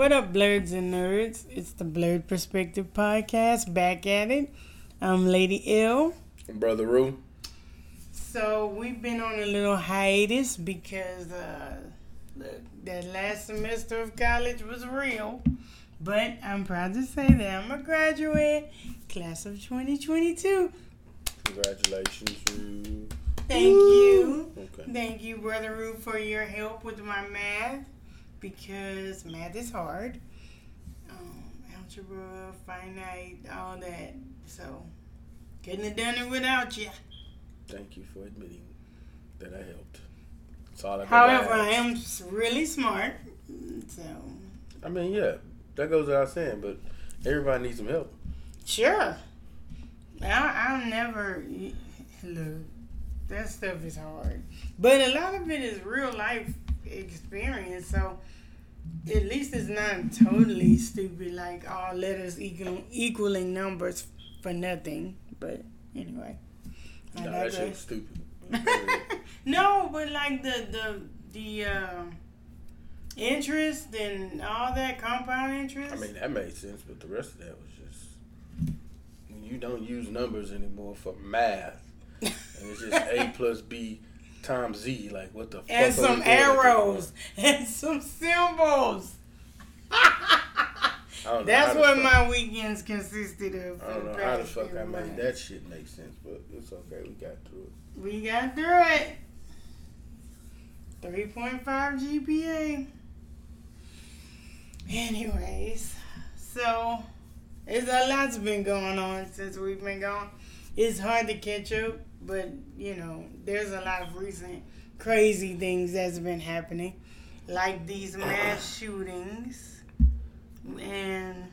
What up, blurs and nerds? It's the Blurred Perspective Podcast. Back at it. I'm Lady Ill. Brother Rue. So we've been on a little hiatus because uh, the, that last semester of college was real. But I'm proud to say that I'm a graduate, class of 2022. Congratulations, Rue. Thank you. Okay. Thank you, Brother Rue, for your help with my math because math is hard. Um, algebra, finite, all that. So, couldn't have done it without you. Thank you for admitting that I helped. That's all I However, I am really smart. So, I mean, yeah, that goes without saying, but everybody needs some help. sure. I, I'll never. Look, that stuff is hard. But a lot of it is real life experience. So, at least it's not totally stupid, like all letters equal, equaling numbers for nothing. But anyway. I No, that shit was stupid. no, but like the the the uh, interest and all that compound interest. I mean, that made sense, but the rest of that was just when you don't use numbers anymore for math, and it's just A plus B times Z. Like, what the fuck? and we some arrows and some symbols. I don't know That's what fuck- my weekends consisted of. I don't know how the fuck I made that shit make sense, but it's okay. We got through it. We got through it. 3.5 GPA. Anyways, so there's a lot's been going on since we've been gone. It's hard to catch up, but you know, there's a lot of recent crazy things that's been happening, like these mass shootings. And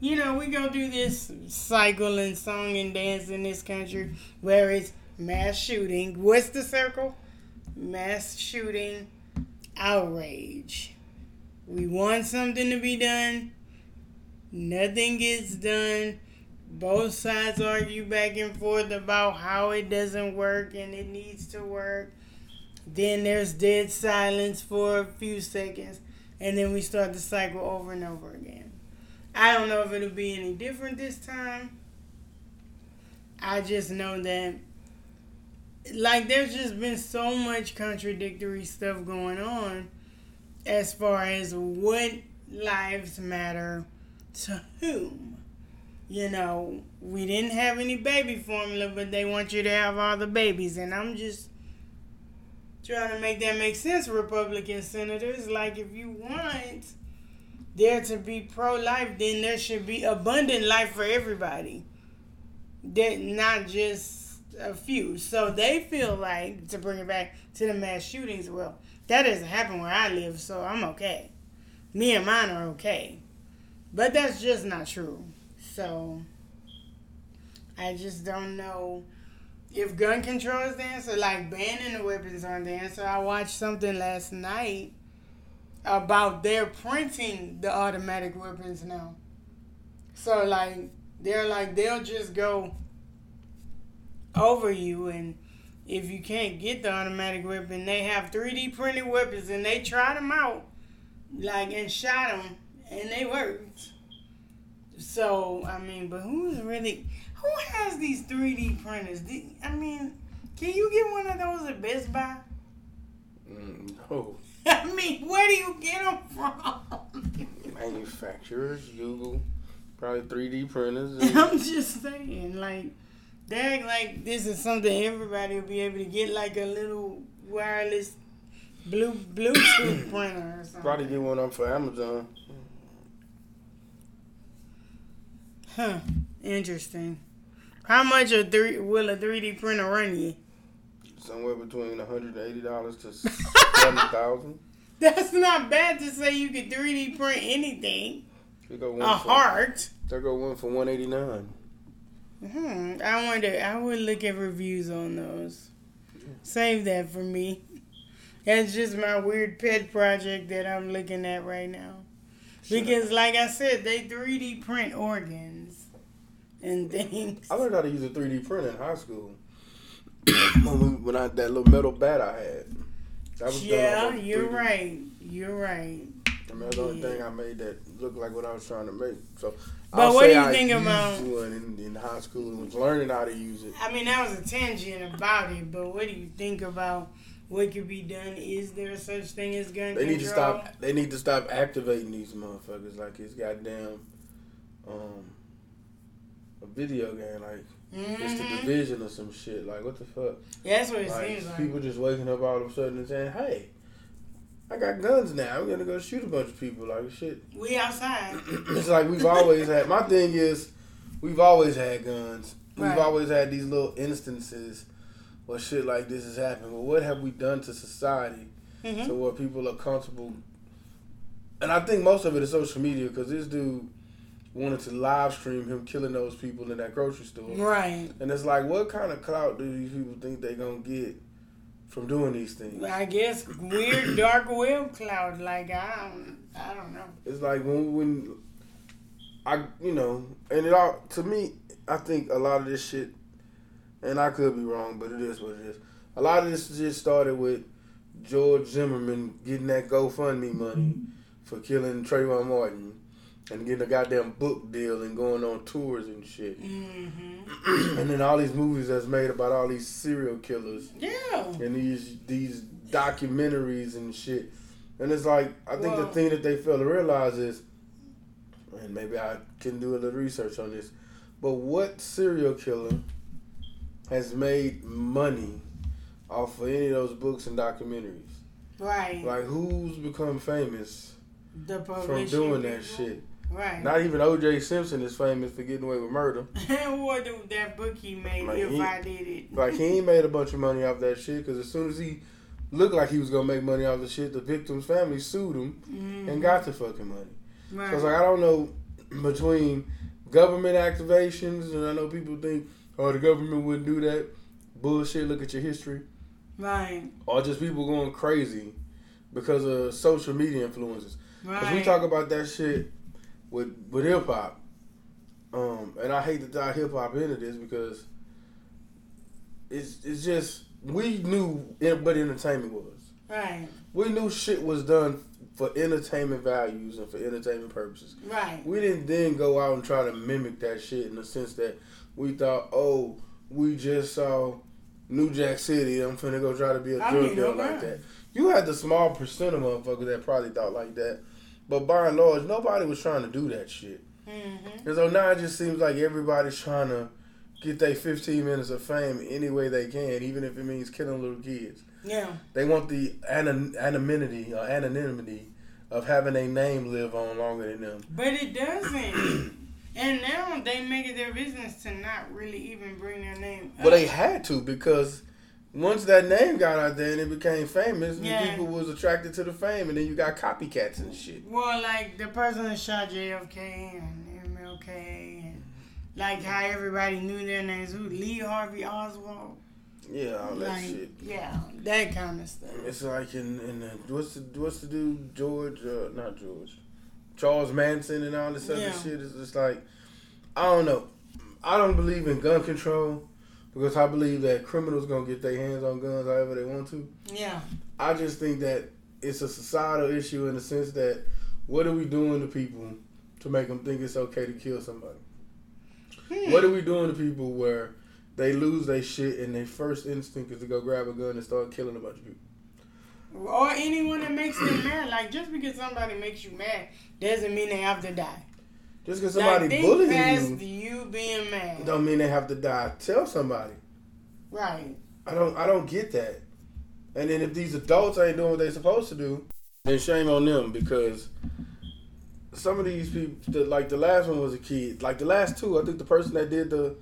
you know, we go through this cycle and song and dance in this country where it's mass shooting. What's the circle? Mass shooting, outrage. We want something to be done. Nothing gets done. Both sides argue back and forth about how it doesn't work and it needs to work. Then there's dead silence for a few seconds. And then we start the cycle over and over again. I don't know if it'll be any different this time. I just know that, like, there's just been so much contradictory stuff going on as far as what lives matter to whom. You know, we didn't have any baby formula, but they want you to have all the babies. And I'm just trying to make that make sense, Republican senators. Like, if you want there to be pro life, then there should be abundant life for everybody. That not just a few. So they feel like to bring it back to the mass shootings. Well, that doesn't happen where I live, so I'm okay. Me and mine are okay, but that's just not true. So I just don't know if gun control is the answer. Like banning the weapons aren't the answer. I watched something last night about they're printing the automatic weapons now. So like they're like they'll just go over you and if you can't get the automatic weapon, they have 3D printed weapons and they tried them out like and shot them and they worked. So, I mean, but who's really who has these 3D printers? I mean, can you get one of those at Best Buy? Mm, no. I mean, where do you get them from? Manufacturers, Google, probably 3D printers. and- I'm just saying, like, they act like this is something everybody will be able to get, like a little wireless blue Bluetooth printer or something. probably get one up for Amazon. Huh. Interesting. How much a three will a 3D printer run you? Somewhere between $180 to 70000 That's not bad to say you could 3D print anything. One A for, heart. They go one for 189 Hmm. I wonder. I would look at reviews on those. Save that for me. That's just my weird pet project that I'm looking at right now. Because, like I said, they 3D print organs and things. I learned how to use a 3D printer in high school. when, we, when I that little metal bat I had. That done Yeah, you're 3D. right. You're right. I spectrum. That's the only thing I made that looked like what I was trying to make. So, But I'll what do you I think about- one in, in high school and was learning how to use it? I mean, that was a tangent about it, but what do you think about what could be done? Is there such thing as gun They control? need to stop. They need to stop activating these motherfuckers like it's goddamn um a video game. Like it's the division or some shit. Like what the fuck? Yeah, that's what it Like seems like. people just waking up all of a sudden and saying, "Hey, I got guns now. I'm gonna go shoot a bunch of people." Like shit. we outside. it's like we've always had. My thing is, we've always had guns. We've always had these little instances where shit like this has happened. But what have we done to society Mhm. to where people are comfortable? And I think most of it is social media because this dude wanted to live stream him killing those people in that grocery store. Right. And it's like, what kind of clout do these people think they gonna get from doing these things? I guess weird dark web cloud. Like I don't, I don't know. It's like when when I you know, and it all to me, I think a lot of this shit, and I could be wrong, but it is what it is. A lot of this just started with George Zimmerman getting that GoFundMe money mm-hmm. for killing Trayvon Martin. And getting a goddamn book deal and going on tours and shit. hmm and then all these movies that's made about all these serial killers Yeah. and these these documentaries and shit. And it's like I think the thing that they fail to realize is, and maybe I can do a little research on this, but what serial killer has made money off of any of those books and documentaries? Right. Like who's become famous from doing that shit? Right. Not even O.J. Simpson is famous for getting away with murder. what do that book he made? Like, if he- I did it. Like he ain't made a bunch of money off that shit because as soon as he looked like he was gonna make money off the shit, the victim's family sued him Mhm. and got the fucking money. Right. So it's like I don't know between government activations and I know people think oh the government wouldn't do that bullshit. Look at your history, right. or just people going crazy because of social media influences. Right. Because we talk about that shit with with hip hop, um, and I hate to tie hip hop into this because it's it's just we knew what entertainment was. right. We knew shit was done for entertainment values and for entertainment purposes. Right. We didn't then go out and try to mimic that shit in the sense that we thought, oh, we just saw New Jack City. I'm finna go try to be a drug dealer like that. You had the small percent of motherfuckers that probably thought like that, but by and large, nobody was trying to do that shit. Mm-hmm. And so now it just seems like everybody's trying to get their 15 minutes of fame any way they can, even if it means killing little kids. Yeah. They want the anon- anonymity or anonymity of having a name live on longer than them. But it doesn't. and now they make it their business to not really even bring their name up. But they had to because once that name got out there and it became famous, Yeah. people was attracted to the fame, and then you got copycats and shit. Well, like the person that shot JFK and MLK, and like how everybody knew their names. Who? Lee Harvey Oswald. Yeah, all that like, shit. yeah, that kind of stuff. It's like in, in the, what's the what's the dude George uh, not George Charles Manson and all this other Yeah. shit. It's just like I don't know. I don't believe in gun control because I believe that criminals gonna get their hands on guns however they want to. Yeah. I just think that it's a societal issue in the sense that what are we doing to people to make them think it's okay to kill somebody? Hmm. What are we doing to people where they lose their shit and their first instinct is to go grab a gun and start killing a bunch of people? Or anyone that makes them mad. Like just because somebody makes you mad doesn't mean they have to die. Just because somebody like, past you you being mad. don't mean they have to die. Tell somebody. Right. I don't. I don't get that. And then if these adults ain't doing what they're supposed to do, then shame on them because some of these people, the, like the last one was a kid. Like the last two, I think the person that did the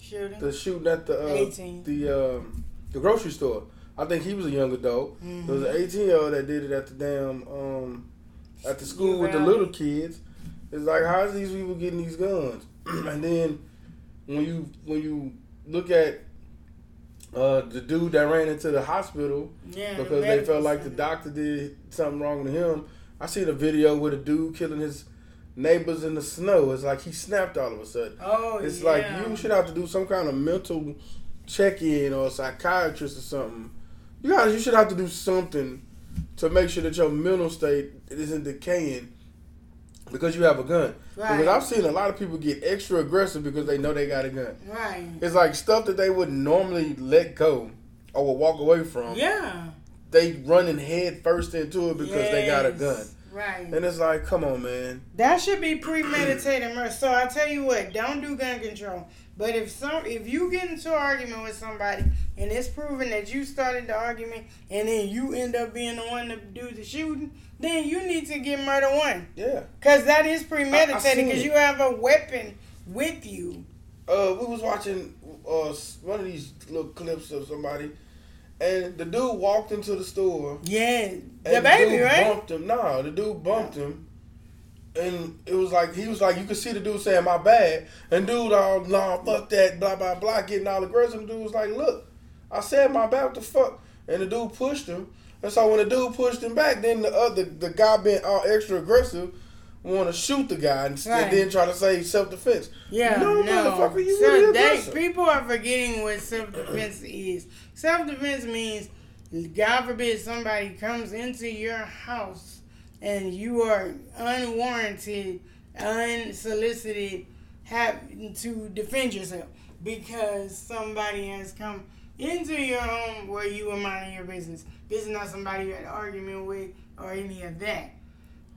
Shooting. the shooting at the uh, 18. the um, the grocery store. I think he was a young adult. There was an 18 year old that did it at the damn um, at the school with the little kids. It's like how's these people getting these guns? and then when you when you look at uh, the dude that ran into the hospital yeah. the because they felt like the doctor did something wrong to him. I seen a video with a dude killing his neighbors in the snow. It's like he snapped all of a sudden. Oh, It's yeah. like you should have to do some kind of mental check in or a psychiatrist or something. You guys, you should have to do something to make sure that your mental state isn't decaying because you have a gun. Right. Because I've seen a lot of people get extra aggressive because they know they got a gun. Right. It's like stuff that they would normally let go or would walk away from. Yeah. They running head first into it because they got a gun. Right. And it's like, come on, man. That should be premeditated murder. So I tell you what, don't do gun control. But if some, if you get into an argument with somebody and it's proven that you started the argument and then you end up being the one to do the shooting, then you need to get murder one, Yeah. cause that is premeditated. Cause you have a weapon with you. Uh, we was watching uh one of these little clips of somebody, and the dude walked into the store. Yeah, the And baby, dude right? Bumped him. Nah, the dude bumped him, and it was like he was like you could see the dude saying my bad, and dude all nah fuck that blah blah blah getting all aggressive. And the dude was like look, I said my bad. What the fuck? And the dude pushed him, and so when the dude pushed him back, then the other the guy being all extra aggressive. Want to shoot the guy and, Right. then try to say self defense. Yeah, no, no. motherfucker, you so really they, people are forgetting what self defense is. Self defense means, God forbid, somebody comes into your house and you are unwarranted, unsolicited, have to defend yourself because somebody has come into your home where you were minding your business. This is not somebody you had an argument with or any of that.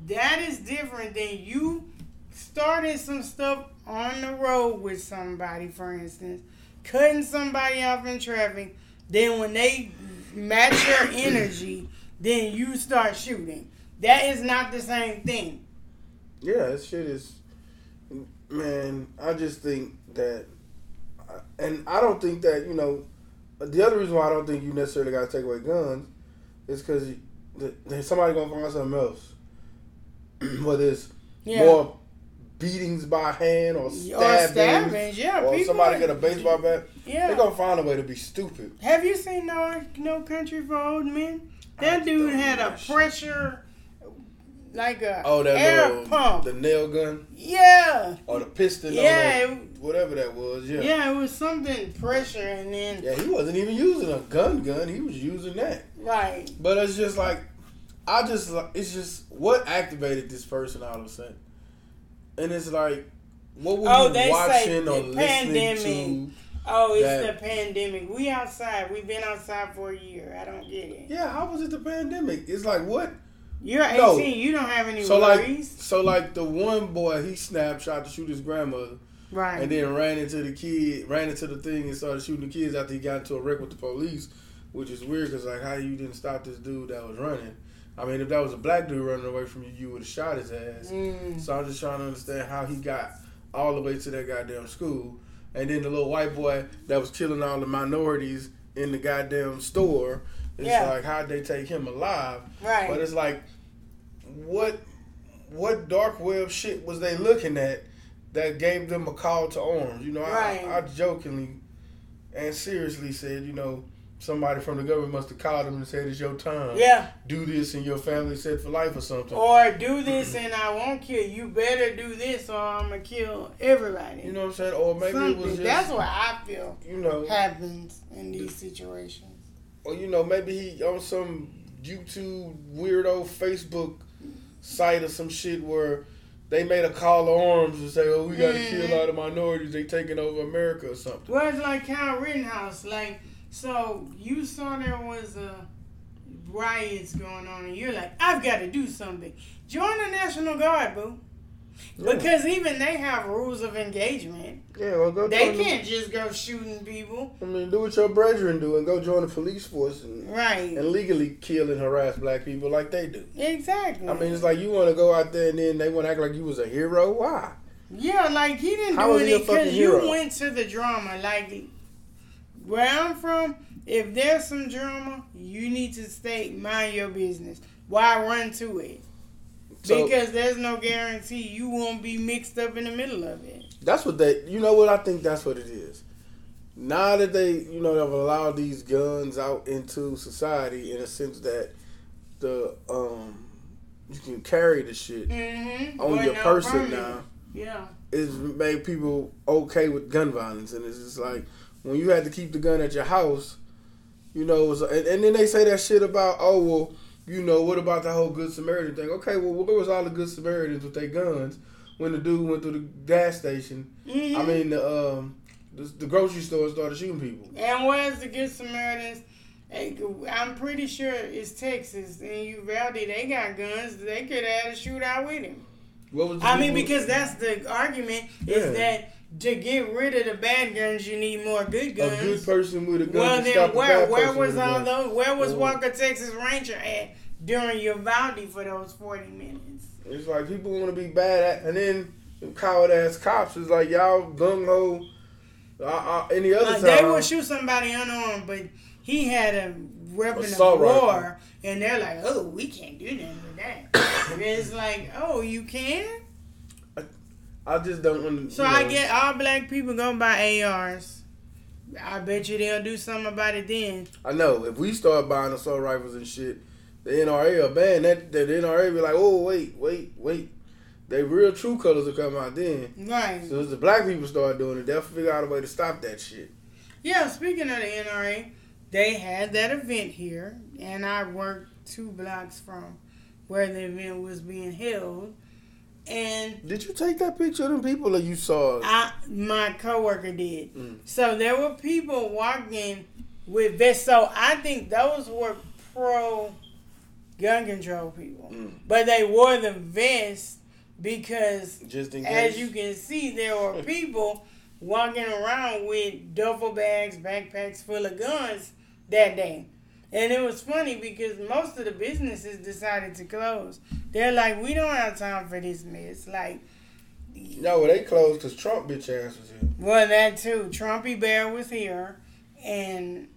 That is different than you starting some stuff on the road with somebody, for instance, cutting somebody off in traffic. Then when they match your energy, then you start shooting. That is not the same thing. Yeah, this shit is, man. I just think that, and I don't think that you know, the other reason why I don't think you necessarily got to take away guns is because somebody gonna find something else, whether it's Yeah. more beatings by hand or or stabbings, stabbings, yeah. or somebody get a baseball bat. Yeah. They're gonna find a way to be stupid. Have you seen No No Country for Old Men? That I dude had a pressure, like a Oh, that air little pump. the nail gun yeah, or the piston, yeah, whatever that was. Yeah. yeah. It was something pressure, and then Yeah, he wasn't even using a gun gun. He was using that. right. But it's just like, I just, it's just, what activated this person all of a sudden? And it's like, what were Oh, you watching or listening pandemic. to? Oh, it's that- the pandemic. We outside. We've been outside for a year. I don't get it. Yeah, how was it the pandemic? It's like, what? You're 18. No. You don't have any So like, worries. so like the one boy, he snapped, tried to shoot his grandmother, right. and then ran into the kid, ran into the thing and started shooting the kids after he got into a wreck with the police, which is weird because like how you didn't stop this dude that was running. I mean, if that was a black dude running away from you, you would have shot his ass. Mm. So I'm just trying to understand how he got all the way to that goddamn school. And then the little white boy that was killing all the minorities in the goddamn store. It's Yeah. like how'd they take him alive? Right. But it's like what what dark web shit was they looking at that gave them a call to arms? You know, Right. I, I jokingly and seriously said, you know, somebody from the government must have called them and said it's your time. yeah. Do this and your family set for life or something. Or do this and I won't kill you. Better do this or I'm gonna kill everybody. You know what I'm saying? Or maybe it was just That's what I feel you know, happens in these situations. or you know, maybe he on some YouTube weirdo Facebook site or some shit where they made a call to arms and say, "Oh, we got to Mhm. kill all the minorities. They taking over America or something." Well, it's like Kyle Rittenhouse. Like, so you saw there was a riots going on, and you're like, I've got to do something. Join the National Guard, boo. Yeah. Because even they have rules of engagement. Yeah, well, go. They can't just go shooting people. I mean, do what your brethren do and go join the police force and, Right. and legally kill and harass black people like they do. Exactly. I mean, it's like you want to go out there and then they want to act like you was a hero. Why? Yeah, like he didn't How do was he a it because you went to the drama. Like where I'm from, if there's some drama, you need to stay mind your business. Why run to it? So because there's no guarantee you won't be mixed up in the middle of it. that's what they. You know what? I think that's what it is. Now that they, you know, have allowed these guns out into society in a sense that the um you can carry the shit Mm-hmm. on your person now. Yeah. it's made people okay with gun violence, and it's just like when you had to keep the gun at your house, you know. And, and then they say that shit about oh well, you know, what about the whole Good Samaritan thing? Okay, well, where was all the Good Samaritans with their guns when the dude went through the gas station? Mhm. I mean, the, um, the, the grocery store started shooting people. And where's the Good Samaritans? I'm pretty sure it's Texas and Uvalde. They got guns. They could have had a shootout with him. What was the I mean, because that's the argument Yeah. is that to get rid of the bad guns, you need more good guns. a good person with a gun well, then where where was all those? Where was Well- Walker Texas Ranger at during your Uvalde for those forty minutes? It's like people want to be bad at, and then coward ass cops is like y'all gung ho. Uh, uh, any other Uh, time, they will shoot somebody unarmed, but he had a weapon of war, rifle. and they're like, "Oh, we can't do nothing with that." It's like, "Oh, you can." I just don't want to. So I get all black people go buy ARs. I bet you they'll do something about it then. I know if we start buying assault rifles and shit, the NRA will ban that. The NRA be like, oh wait, wait, wait. They real true colors will come out then. Right. So as the black people start doing it, they'll figure out a way to stop that shit. Yeah, speaking of the NRA, they had that event here, and I worked two blocks from where the event was being held. And Did you take that picture of them people, or you saw? it? I, my coworker did. Mm. So there were people walking with vests. So I think those were pro gun control people, Mm. but they wore the vest because Just in case. as you can see, there were people walking around with duffel bags, backpacks full of guns that day. And it was funny because most of the businesses decided to close. They're like, we don't have time for this mess. Like, no, well, they closed because Trump bitch ass was here. well, that too. Trumpy Bear was here, and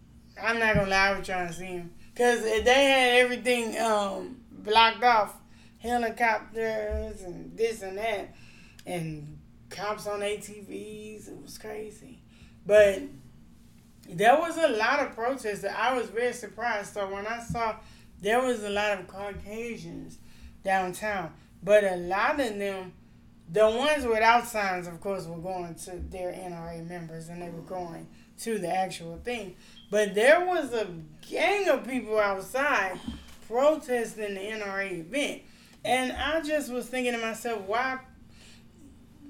I'm not gonna lie, I was trying to see him because they had everything um, blocked off, helicopters and this and that, and cops on ATVs. It was crazy, but there was a lot of protests. I was very surprised. So when I saw there was a lot of Caucasians downtown, but a lot of them. The ones without signs, of course, were going to their NRA members and they were going to the actual thing. But there was a gang of people outside protesting the NRA event. And I just was thinking to myself, why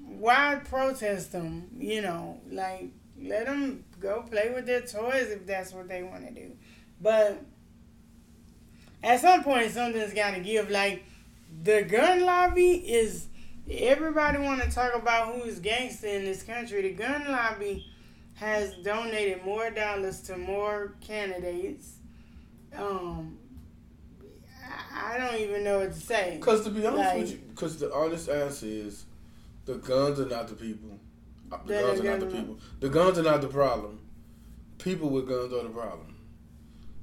why protest them? You know, like let them go play with their toys if that's what they want to do. But at some point, something's got to give. Like the gun lobby is everybody want to talk about who is gangster in this country. The gun lobby has donated more dollars to more candidates. Um, I I don't even know what to say. Because to be honest Like- with you, because the honest answer is, the guns are not the people. The guns are not the people. The guns are not the problem. People with guns are the problem.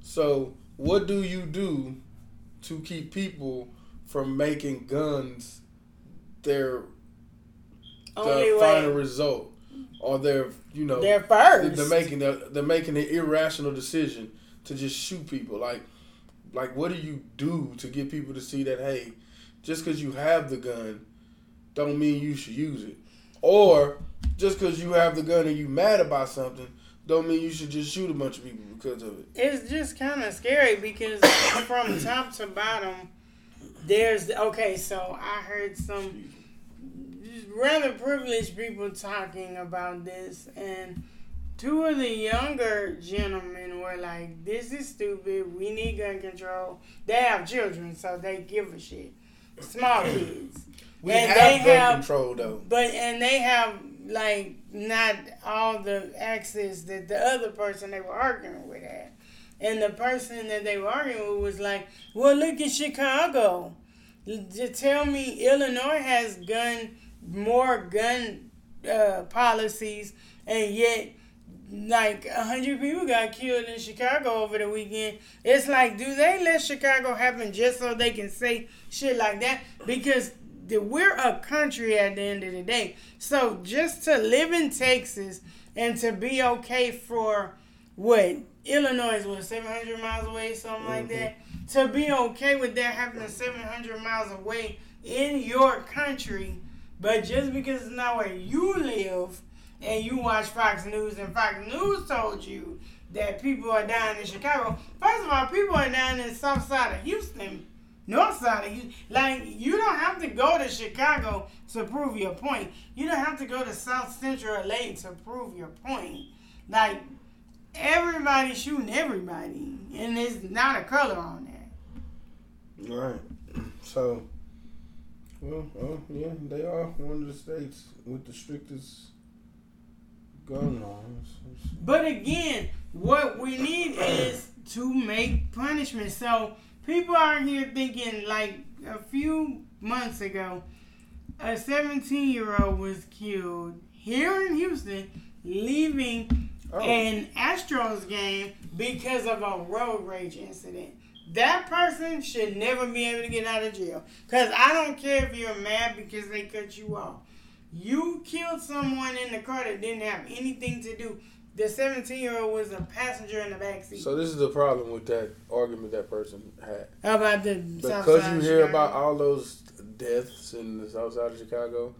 So what do you do to keep people from making guns their Only the final way result or their you know they're they're, first. they're making they're, they're making an irrational decision to just shoot people like like what do you do to get people to see that hey just because you have the gun don't mean you should use it or just because you have the gun and you mad about something don't mean you should just shoot a bunch of people because of it It's just kind of scary because from top to bottom, there's okay. So I heard some rather privileged people talking about this, and two of the younger gentlemen were like, "This is stupid. We need gun control." They have children, so they give a shit. Small kids. we And have they gun have- control though But and they have like not all the access that the other person they were arguing with had. And the person that they were arguing with was like, "Well, look at Chicago. Just tell me Illinois has gun more gun uh, policies, and yet." Like a hundred people got killed in Chicago over the weekend. It's like, do they let Chicago happen just so they can say shit like that? Because we're a country at the end of the day. So just to live in Texas and to be okay for what Illinois seven hundred miles away, something like Mhm. that. To be okay with that happening seven hundred miles away in your country, but just because it's not where you live and you watch Fox News and Fox News told you that people are dying in Chicago. First of all, people are dying in the south side of Houston, north side of Houston. Like, you don't have to go to Chicago to prove your point. You don't have to go to South Central LA to prove your point. Like, everybody's shooting everybody, and there's not a color on that. Right. So, well, uh, yeah, they are one of the states with the strictest gun laws. But again, what we need is to make punishment. So people are here thinking like a few months ago, a 17 year old was killed here in Houston, leaving Oh. an Astros game because of a road rage incident. That person should never be able to get out of jail. Because I don't care if you're mad because they cut you off. You killed someone in the car that didn't have anything to do. The 17 year old was a passenger in the backseat. So this is the problem with that argument that person had. How about the south Because you hear Chicago? about all those deaths in the south side of Chicago,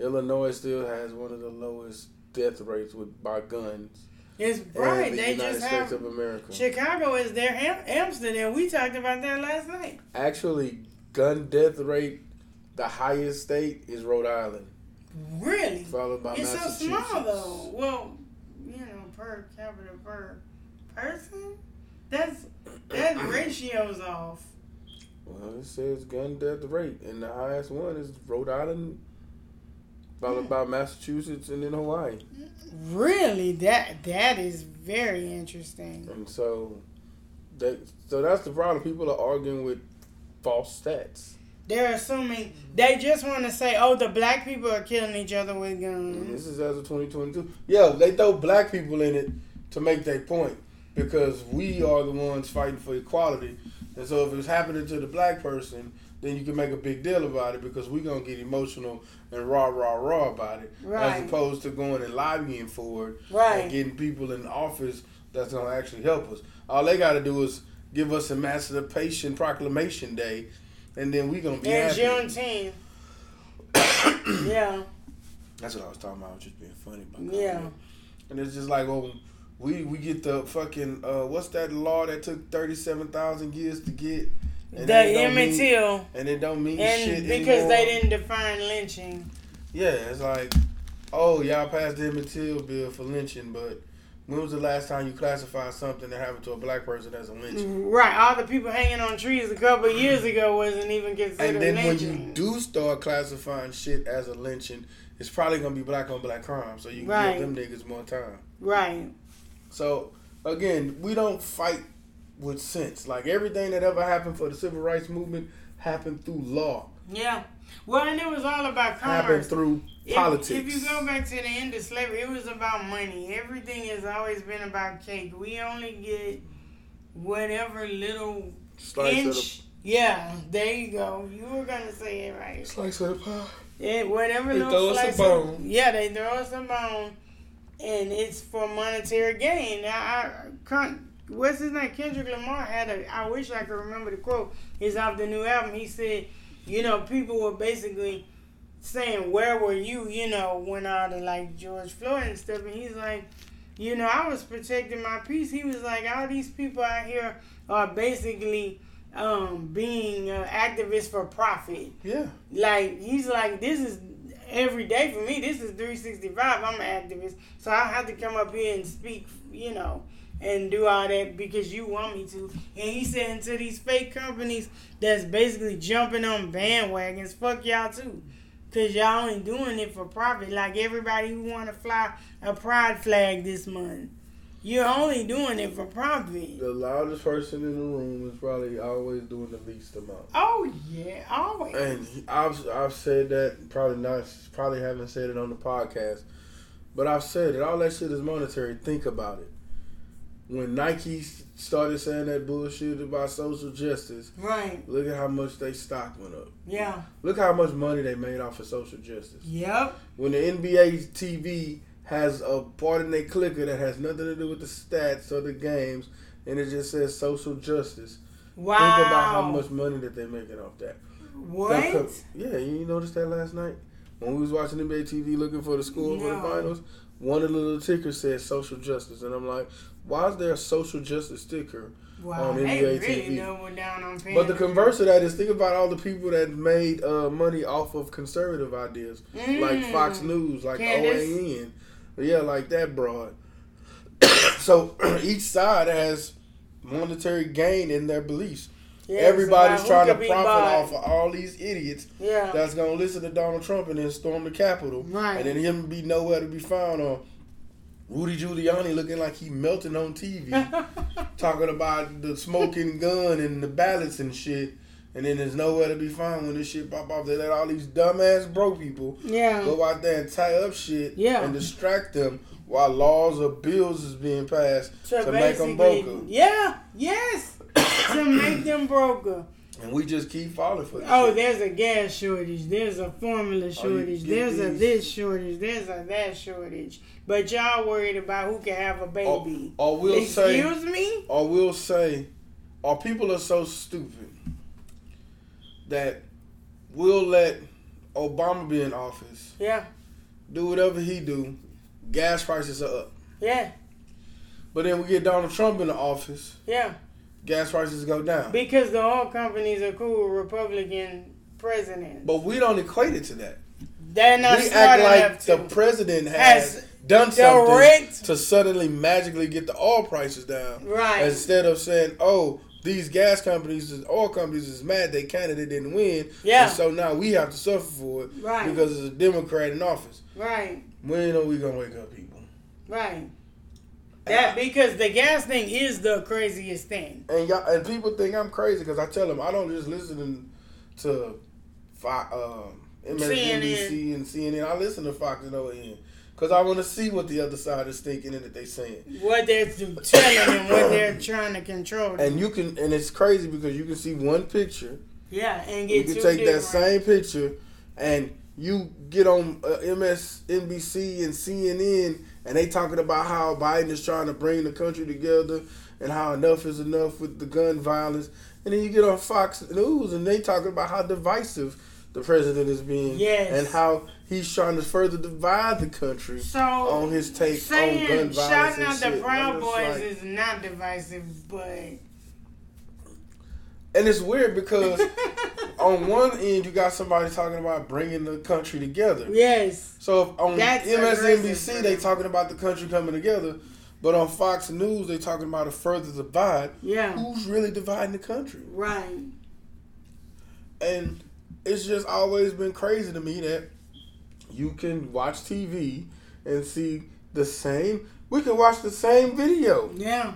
Illinois still has one of the lowest death rates with by guns. It's right. the They United just States have of America. Chicago is their Am- Amsterdam. We talked about that last night. Actually, gun death rate, the highest state is Rhode Island, Really? followed by It's so Massachusetts. small though. Well, per capita per person, that's that ratio's off. Well, it says gun death rate, and the highest one is Rhode Island, followed by Massachusetts, and then Hawaii. Really, that that is very interesting. And so, that so that's the problem. People are arguing with false stats. They're assuming they just want to say, "Oh, the black people are killing each other with And guns." this is as of 2022. Yeah, they throw black people in it to make their point because we are the ones fighting for equality. And so if it's happening to the black person, then you can make a big deal about it because we're gonna get emotional and rah rah rah about it, Right. as opposed to going and lobbying for it Right. and getting people in office that's gonna actually help us. All they gotta do is give us Emancipation Proclamation Day, and then we gonna be And happy. Juneteenth. yeah. That's what I was talking about. Just being funny about Yeah. And it's just like, oh, we we get the fucking uh, what's that law that took thirty seven thousand years to get? And The Emmett Till. And it don't mean And shit because anymore. they didn't define lynching. Yeah, it's like, oh, y'all passed the Emmett Till bill for lynching, but when was the last time you classified something that happened to a black person as a lynching? Right. All the people hanging on trees a couple years ago wasn't even considered And then when lynching. you do start classifying shit as a lynching, it's probably gonna be black on black crime, so you can Right. give them niggas more time. right. So again, we don't fight with sense. Like everything that ever happened for the civil rights movement happened through law, Yeah. Well, and it was all about happened commerce. through If, politics. if you go back to the end of slavery, it was about money. Everything has always been about cake. We only get whatever little Slice of inch. Yeah, there you go. You were gonna say it right. slice of the pie. Yeah, whatever They little throw us a bone. Of, yeah, they throw us a bone, and it's for monetary gain. Now, I, Con- what's his name? Kendrick Lamar had a. I wish I could remember the quote. It's off the new album. He said, you know, people were basically saying, "Where were you?" You know, when all the like George Floyd and stuff, and he's like, you know, I was protecting my peace. He was like, all these people out here are basically um, being uh, activists for profit. Yeah, Like he's like, this is every day for me. This is 365. I'm an activist, so I have to come up here and speak. You know. And do all that because you want me to. And he said to these fake companies that's basically jumping on bandwagons, fuck y'all too. Cause y'all ain't doing it for profit. Like everybody who wanna fly a pride flag this month. You're only doing it for profit. the loudest person in the room is probably always doing the least amount. Oh yeah, always. And I've I've said that probably not probably haven't said it on the podcast, but I've said it. All that shit is monetary. Think about it. When Nike started saying that bullshit about social justice, right. look at how much they stock went up. Yeah. Look how much money they made off of social justice. Yep. When the NBA TV has a part in their clicker that has nothing to do with the stats or the games, and it just says social justice. Wow. Think about how much money that they're making off that. What? Yeah, you noticed that last night when we was watching NBA TV looking for the score for the finals. One of the little tickers said social justice, and I'm like, why is there a social justice sticker Wow, on NBA really TV? But the converse of that is think about all the people that made uh, money off of conservative ideas, like Mm. Fox News, like Candace? OAN, yeah, like that broad. so each side has monetary gain in their beliefs. Yeah, Everybody's about trying to profit off of all these idiots Yeah. that's gonna listen to Donald Trump and then storm the Capitol, Right. and then him be nowhere to be found on. Rudy Giuliani looking like he melting on TV, talking about the smoking gun and the ballots and shit, and then there's nowhere to be found when this shit pop off. They let all these dumbass broke people yeah. go out there and tie up shit Yeah. and distract them while laws or bills is being passed So to make them broker. Yeah. Yes. to make them broker. And we just keep falling for this. Oh, there's a gas shortage. There's a formula oh, shortage. get there's a this shortage. There's a that shortage. But y'all worried about who can have a baby. Or, or we'll say, Excuse me? or we'll say, or people are so stupid that we'll let Obama be in office, Yeah. do whatever he do, gas prices are up. Yeah. But then we get Donald Trump in the office, Yeah. Gas prices go down. Because the oil companies are cool Republican presidents. But we don't equate it to that. They're not we act like the president has, Has done something direct- to suddenly magically get the oil prices down. Right. Instead of saying, oh, these gas companies, oil companies is mad that candidate didn't win. Yeah. And so now we have to suffer for it Right. because it's a Democrat in office. Right. When are we going to wake up, people? Right. That because the gas thing is the craziest thing. And y'all, and people think I'm crazy because I tell them I don't just listen to um, MSNBC and CNN. I listen to Fox and OAN because I want to see what the other side is thinking and that they're saying. What they're telling and what they're trying to control. And you can, and it's crazy because you can see one picture. yeah, and get You can take that same picture and you get on uh, MSNBC and CNN and they talking about how Biden is trying to bring the country together and how enough is enough with the gun violence. And then you get on Fox News and they talking about how divisive the president is being Yes. and how he's trying to further divide the country So on his take on gun saying violence shouting out the shit. Proud Boys like- is not divisive, but and it's weird because on one end you got somebody talking about bringing the country together. yes, So if on That's MSNBC they talking about the country coming together, but on Fox News they talking about a further divide. yeah, Who's really dividing the country? right, And it's just always been crazy to me that you can watch TV and see the same. We can watch the same video, yeah,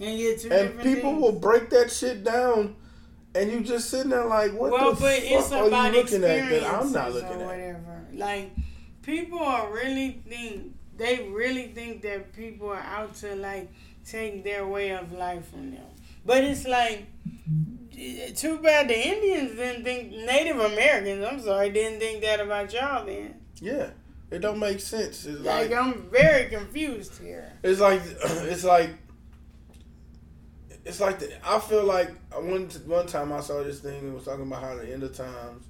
and and people things. will break that shit down. And you just sitting there like, what well, the but fuck it's are about you looking at that I'm not looking at? whatever. Like people are really think they really think that people are out to like take their way of life from them. But it's like too bad the Indians didn't think Native Americans. I'm sorry, didn't think that about y'all then. Yeah, it don't make sense. It's Like, like I'm very confused here. It's like it's like it's like the, I feel like uh, one one time I saw this thing and was talking about how the end of times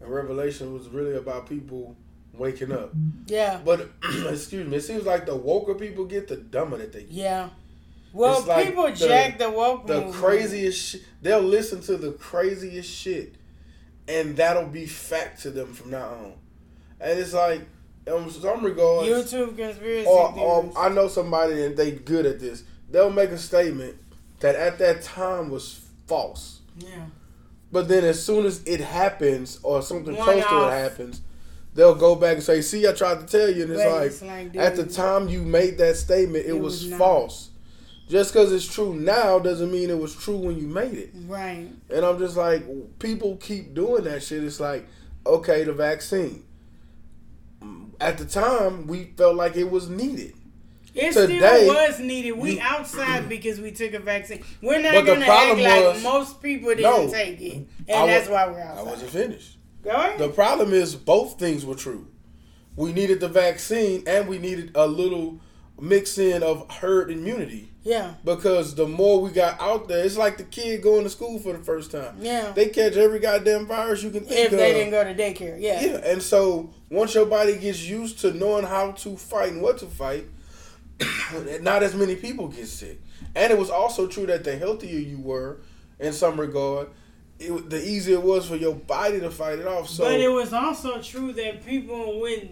and Revelation was really about people waking up. Yeah, But excuse me, it seems like the woker people get, the dumber that they get. yeah. Well, like people the- jack the woke The movement. craziest shit. They'll listen to the craziest shit, and that'll be fact to them from now on. And it's like, in some regards, YouTube conspiracy or, or I know somebody and they good at this. They'll make a statement that at that time was false, yeah. but then as soon as it happens or something One close to it happens, they'll go back and say, "See, I tried to tell you." And it's like, it's like, at the time you made that statement, it, It was, was false. Just because it's true now doesn't mean it was true when you made it. Right. And I'm just like, people keep doing that shit. It's like, okay, the vaccine. At the time, we felt like it was needed. It Today, still was needed. We outside because we took a vaccine. We're not gonna act like was- most people didn't No. take it, and that's why we're outside. I wasn't finished. Go ahead. The problem is both things were true. We needed the vaccine and we needed a little mix in of herd immunity yeah, because the more we got out there, it's like the kid going to school for the first time. yeah. They catch every goddamn virus you can think if of. they didn't go to daycare, yeah, Yeah, and so once your body gets used to knowing how to fight and what to fight, not as many people get sick. And it was also true that the healthier you were, in some regard, it, the easier it was for your body to fight it off. So, but it was also true that people with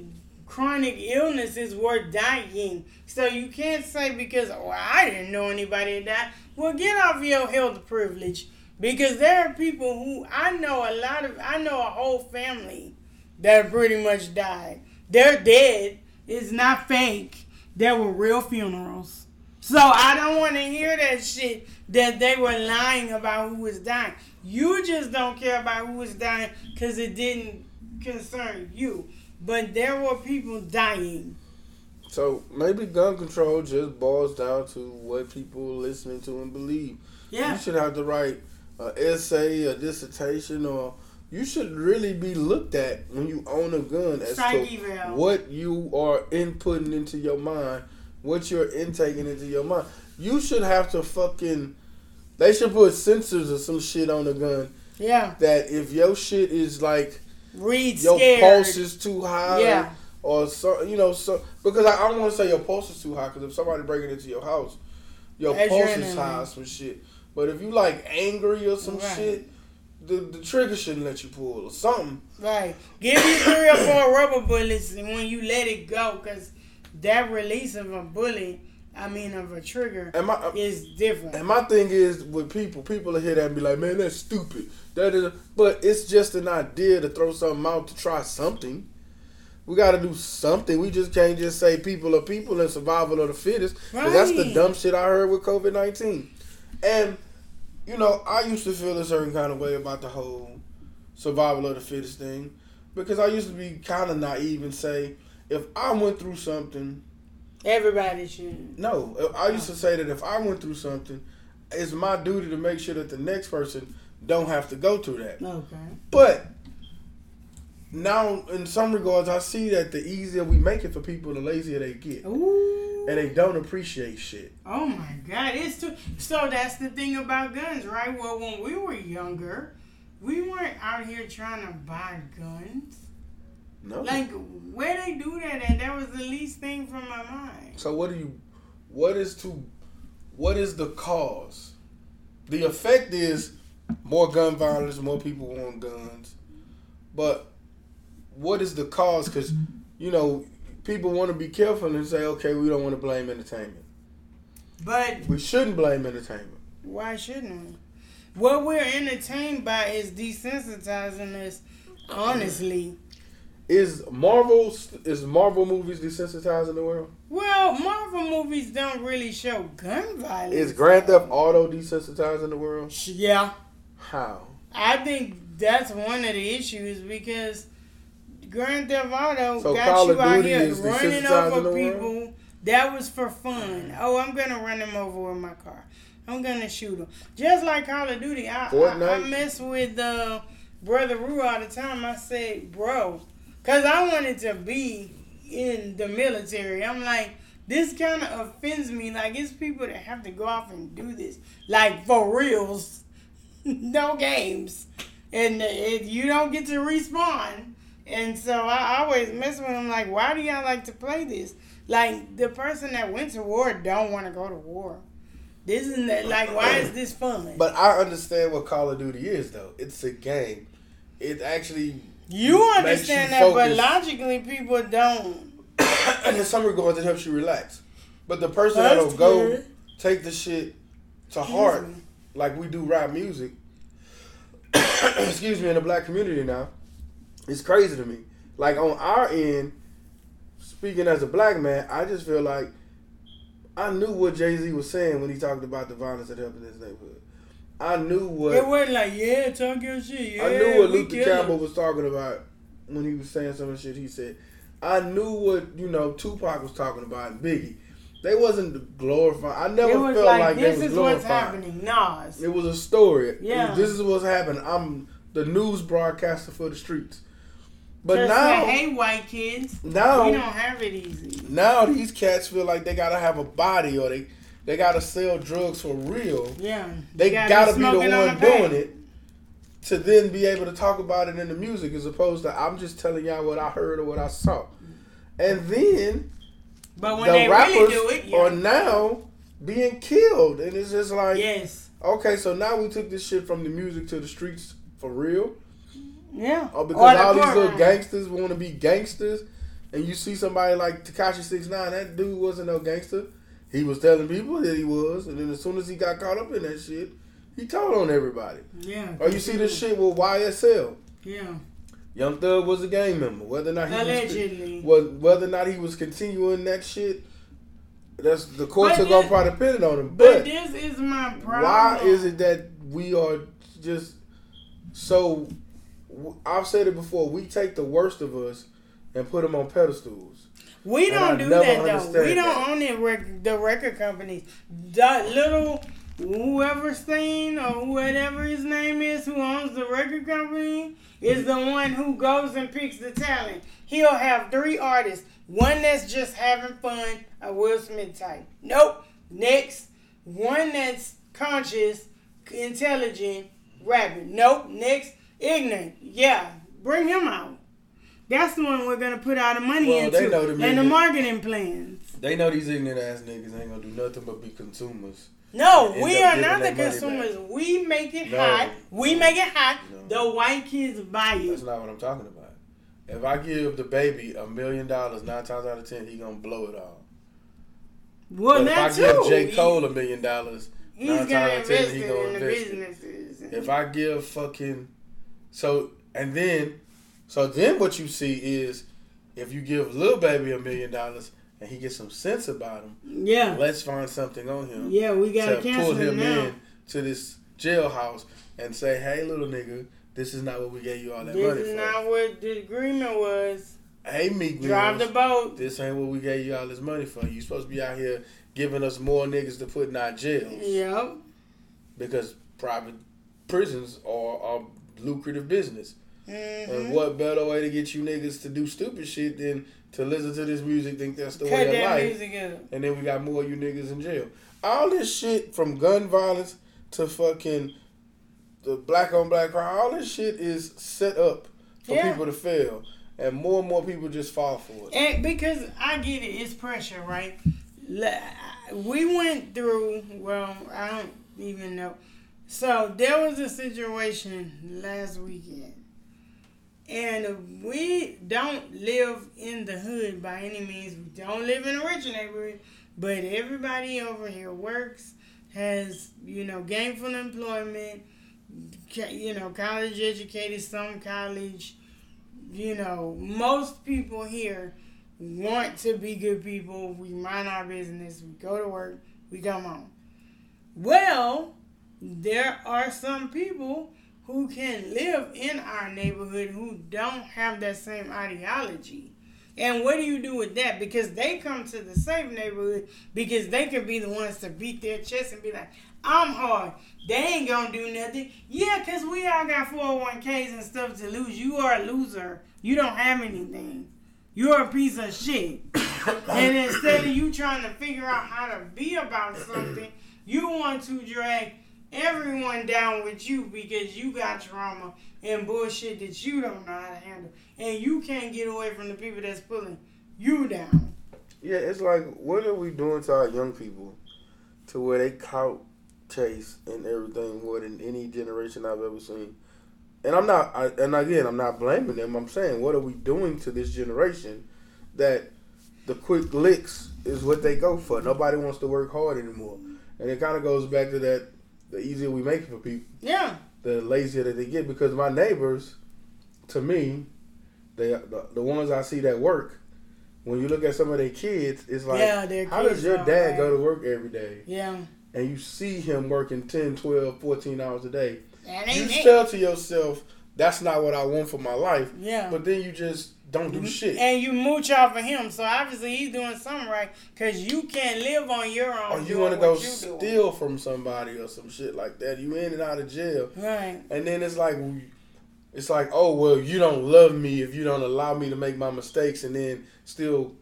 chronic illnesses were dying. So you can't say because oh I didn't know anybody that died. Well, get off your health privilege because there are people who I know a lot of. I know a whole family that pretty much died. They're dead. It's not fake. There were real funerals. So I don't want to hear that shit that they were lying about who was dying. You just don't care about who was dying because it didn't concern you. But there were people dying. So maybe gun control just boils down to what people listening to and believe. Yeah. You should have to write an uh, essay, a dissertation, or you should really be looked at when you own a gun as to eval. what you are inputting into your mind, what you're intaking into your mind. You should have to fucking. They should put sensors or some shit on the gun Yeah. that if your shit is like Read your scared. pulse is too high, Yeah. or so you know, so because I, I don't want to say your pulse is too high because if somebody breaking into your house, your pulse is high or some shit. But if you like angry or some Right. shit, the the trigger shouldn't let you pull or something. Right. Give you three or four rubber bullets and when you let it go because that release of a bullet, I mean of a trigger, And my uh, is different. and my thing is with people, people will hear that and be like, man, that's stupid. That is, but it's just an idea to throw something out to try something. We got to do something. We just can't just say people are people and survival of the fittest. 'Cause That's the dumb shit I heard with COVID nineteen. And you know, I used to feel a certain kind of way about the whole survival of the fittest thing because I used to be kind of naive and say, if I went through something, Everybody should. no, I used to say that if I went through something, it's my duty to make sure that the next person don't have to go through that. Okay. But now, in some regards, I see that the easier we make it for people, the lazier they get, Ooh. and they don't appreciate shit. Oh my God! It's too. So that's the thing about guns, right? Well, when we were younger, we weren't out here trying to buy guns. No. Like where they do that, and that was the least thing from my mind. So what do you? What is to? What is the cause? The effect is more gun violence, more people want guns, but what is the cause? Because you know people want to be careful and say, okay, we don't want to blame entertainment. But We shouldn't blame entertainment. why shouldn't we? What we're entertained by is desensitizing us. Honestly, Is Marvel is Marvel movies desensitizing the world? well, Marvel movies don't really show gun violence. Is Grand Theft Auto desensitizing the world? Yeah. How? I think that's one of the issues because Grand Theft Auto So got Call you out here running over people. That was for fun. Oh, I'm gonna run them over with my car. I'm gonna shoot them. Just like Call of Duty, I I, I mess with uh, brother Rue all the time. I say, bro, cause I wanted to be in the military. I'm like. This kind of offends me. Like, it's people that have to go off and do this. Like, for reals no games, and it, you don't get to respawn. And so I always mess with them. Like, why do y'all like to play this? Like the person that went to war don't want to go to war. This is not- like, why is this fun? But I understand what Call of Duty is, though. It's a game. It actually, you understand you that, but logically, people don't. and in some regards, it helps you relax. But the person That's that'll go take the shit to Excuse heart, me. like we do rap music, excuse me, in the black community now, it's crazy to me. Like on our end, speaking as a black man, I just feel like I knew what Jay Z was saying when he talked about the violence that happened in his neighborhood. I knew what It wasn't like, yeah, talk your shit. Yeah, I knew what Luther Campbell was talking about when he was saying some of the shit he said. I knew what you know Tupac was talking about and Biggie. They wasn't glorifying. I never was felt like, like, this they is was what's glorifying. happening. Nas. It was a story. Yeah. This is what's happening. I'm the news broadcaster for the streets. But now, hey, white kids, now, we don't have it easy. now these cats feel like they gotta have a body or they they gotta sell drugs for real. Yeah, They gotta, be the one the doing it to then be able to talk about it in the music as opposed to I'm just telling y'all what I heard or what I saw. And then But when the they rappers really do it, yeah. are now being killed, and it's just like, yes, okay, so now we took this shit from the music to the streets for real. Yeah. Oh, Or because all these little gangsters want to be gangsters, and you see somebody like Tekashi Six Nine. That dude wasn't no gangster. He was telling people that he was, and then as soon as he got caught up in that shit, he told on everybody. Yeah. Or you see this shit with YSL. Yeah. Young Thug was a gang member. Whether or not he Allegedly. was, whether or not he was continuing that shit, that's the courts But are gonna probably pin it on him. But But this is my problem. why is it that we are just so? I've said it before. We take the worst of us and put them on pedestals. We don't do that though. We don't that. own it. Rec- the record companies, the little whoever Steen or whatever his name is, who owns the record company, is the one who goes and picks the talent. He'll have three artists. One that's just having fun, a Will Smith type. Nope. Next, one that's conscious, intelligent, rapping. Nope. Next, ignorant. Yeah, bring him out. That's the one we're gonna put all the money Well, they into know the and the marketing plans. They know these ignorant ass niggas ain't gonna do nothing but be consumers. No, we are not the consumers. We make it No. hot. We make it hot. No. The white kids buy it. That's not what I'm talking about. If I give the baby a million dollars, nine times out of ten, he gonna blow it all. Well, but if I give too. J. Cole a million dollars, nine times out of ten, he gonna in the invest it. businesses. If I give fucking so and then so then what you see is if you give little baby a million dollars and he gets some sense about him, yeah, let's find something on him yeah, we gotta to cancel pull him now. in to this jailhouse and say, "Hey, little nigga, this is not what we gave you all that This money is for." not what the agreement was. hey, Meek Drive the boat. this ain't what we gave you all this money for. You supposed to be out here giving us more niggas to put in our jails Yep. because private prisons are a lucrative business. Mm-hmm. And what better way to get you niggas to do stupid shit than to listen to this music, think that's the Cut way of life, music and then we got more of you niggas in jail. All this shit from gun violence to fucking the black on black crime, all this shit is set up for Yeah. people to fail, and more and more people just fall for it. And because I get it, it's pressure, right? We went through, well, I don't even know. So there was a situation last weekend. And we don't live in the hood by any means. We don't live in a rich neighborhood. But everybody over here works, has, you know, gainful employment, you know, college educated, some college you know, most people here want to be good people. We mind our business. We go to work. We come home. Well, there are some people who can live in our neighborhood who don't have that same ideology. And what do you do with that? Because they come to the safe neighborhood because they can be the ones to beat their chest and be like, I'm hard. They ain't gonna do nothing. Yeah, because we all got 401ks and stuff to lose. You are a loser. You don't have anything. You're a piece of shit. and instead of you trying to figure out how to be about something, you want to drag everyone down with you because you got drama and bullshit that you don't know how to handle. And you can't get away from the people that's pulling you down. Yeah, it's like what are we doing to our young people to where they caught chase and everything more than any generation I've ever seen. And I'm not, I, and again, I'm not blaming them. I'm saying, what are we doing to this generation that the quick licks is what they go for? Nobody wants to work hard anymore, and it kind of goes back to that: the easier we make it for people, Yeah. the lazier that they get. Because my neighbors, to me, they the, the ones I see that work. When you look at some of their kids, it's like, Yeah, how does your dad right. go to work every day? Yeah. and you see him working 10, 12, 14 hours a day, you it. tell to yourself, that's not what I want for my life. Yeah. But then you just don't do shit. And you mooch off of him, so obviously he's doing something right because you can't live on your own. Or you want to go you doing. steal from somebody or some shit like that. You in and out of jail. Right. And then it's like, it's like, oh, well, you don't love me if you don't allow me to make my mistakes and then still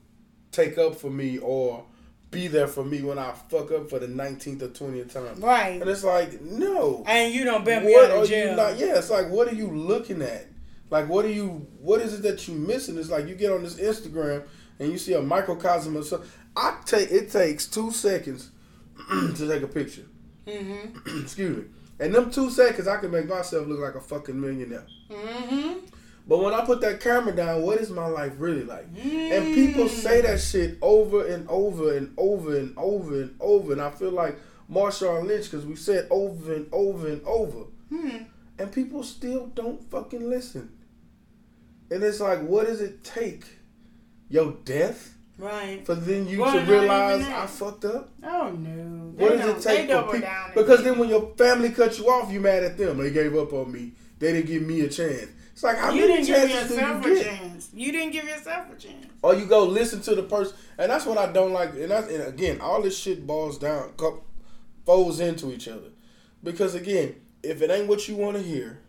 take up for me or be there for me when I fuck up for the 19th or 20th time. Right. And it's like, no. And you don't me what out of jail. not? Yeah, it's like what are you looking at? Like what are you? What is it that you missing? It's like you get on this Instagram and you see a microcosm of something. I take it takes two seconds to take a picture. Mm-hmm. Excuse me. And them two seconds, I can make myself look like a fucking millionaire. Mm-hmm. But when I put that camera down, what is my life really like? And people say that shit over and over and over and over and over. And I feel like Marshawn Lynch because we said over and over and over. Hmm. And people still don't fucking listen. And it's like, what does it take? Your death? Right. For then you Well, to realize. I fucked up? Oh no. What They does it take for people? Because then when your family cut you off, you mad at them. They gave up on me. They didn't give me a chance. It's like how you many didn't give chances do yourself you a get? chance. You didn't give yourself a chance. Or you go listen to the person, and that's what I don't like. And, that's, and again, all this shit boils down, folds into each other. Because again, if it ain't what you want to hear,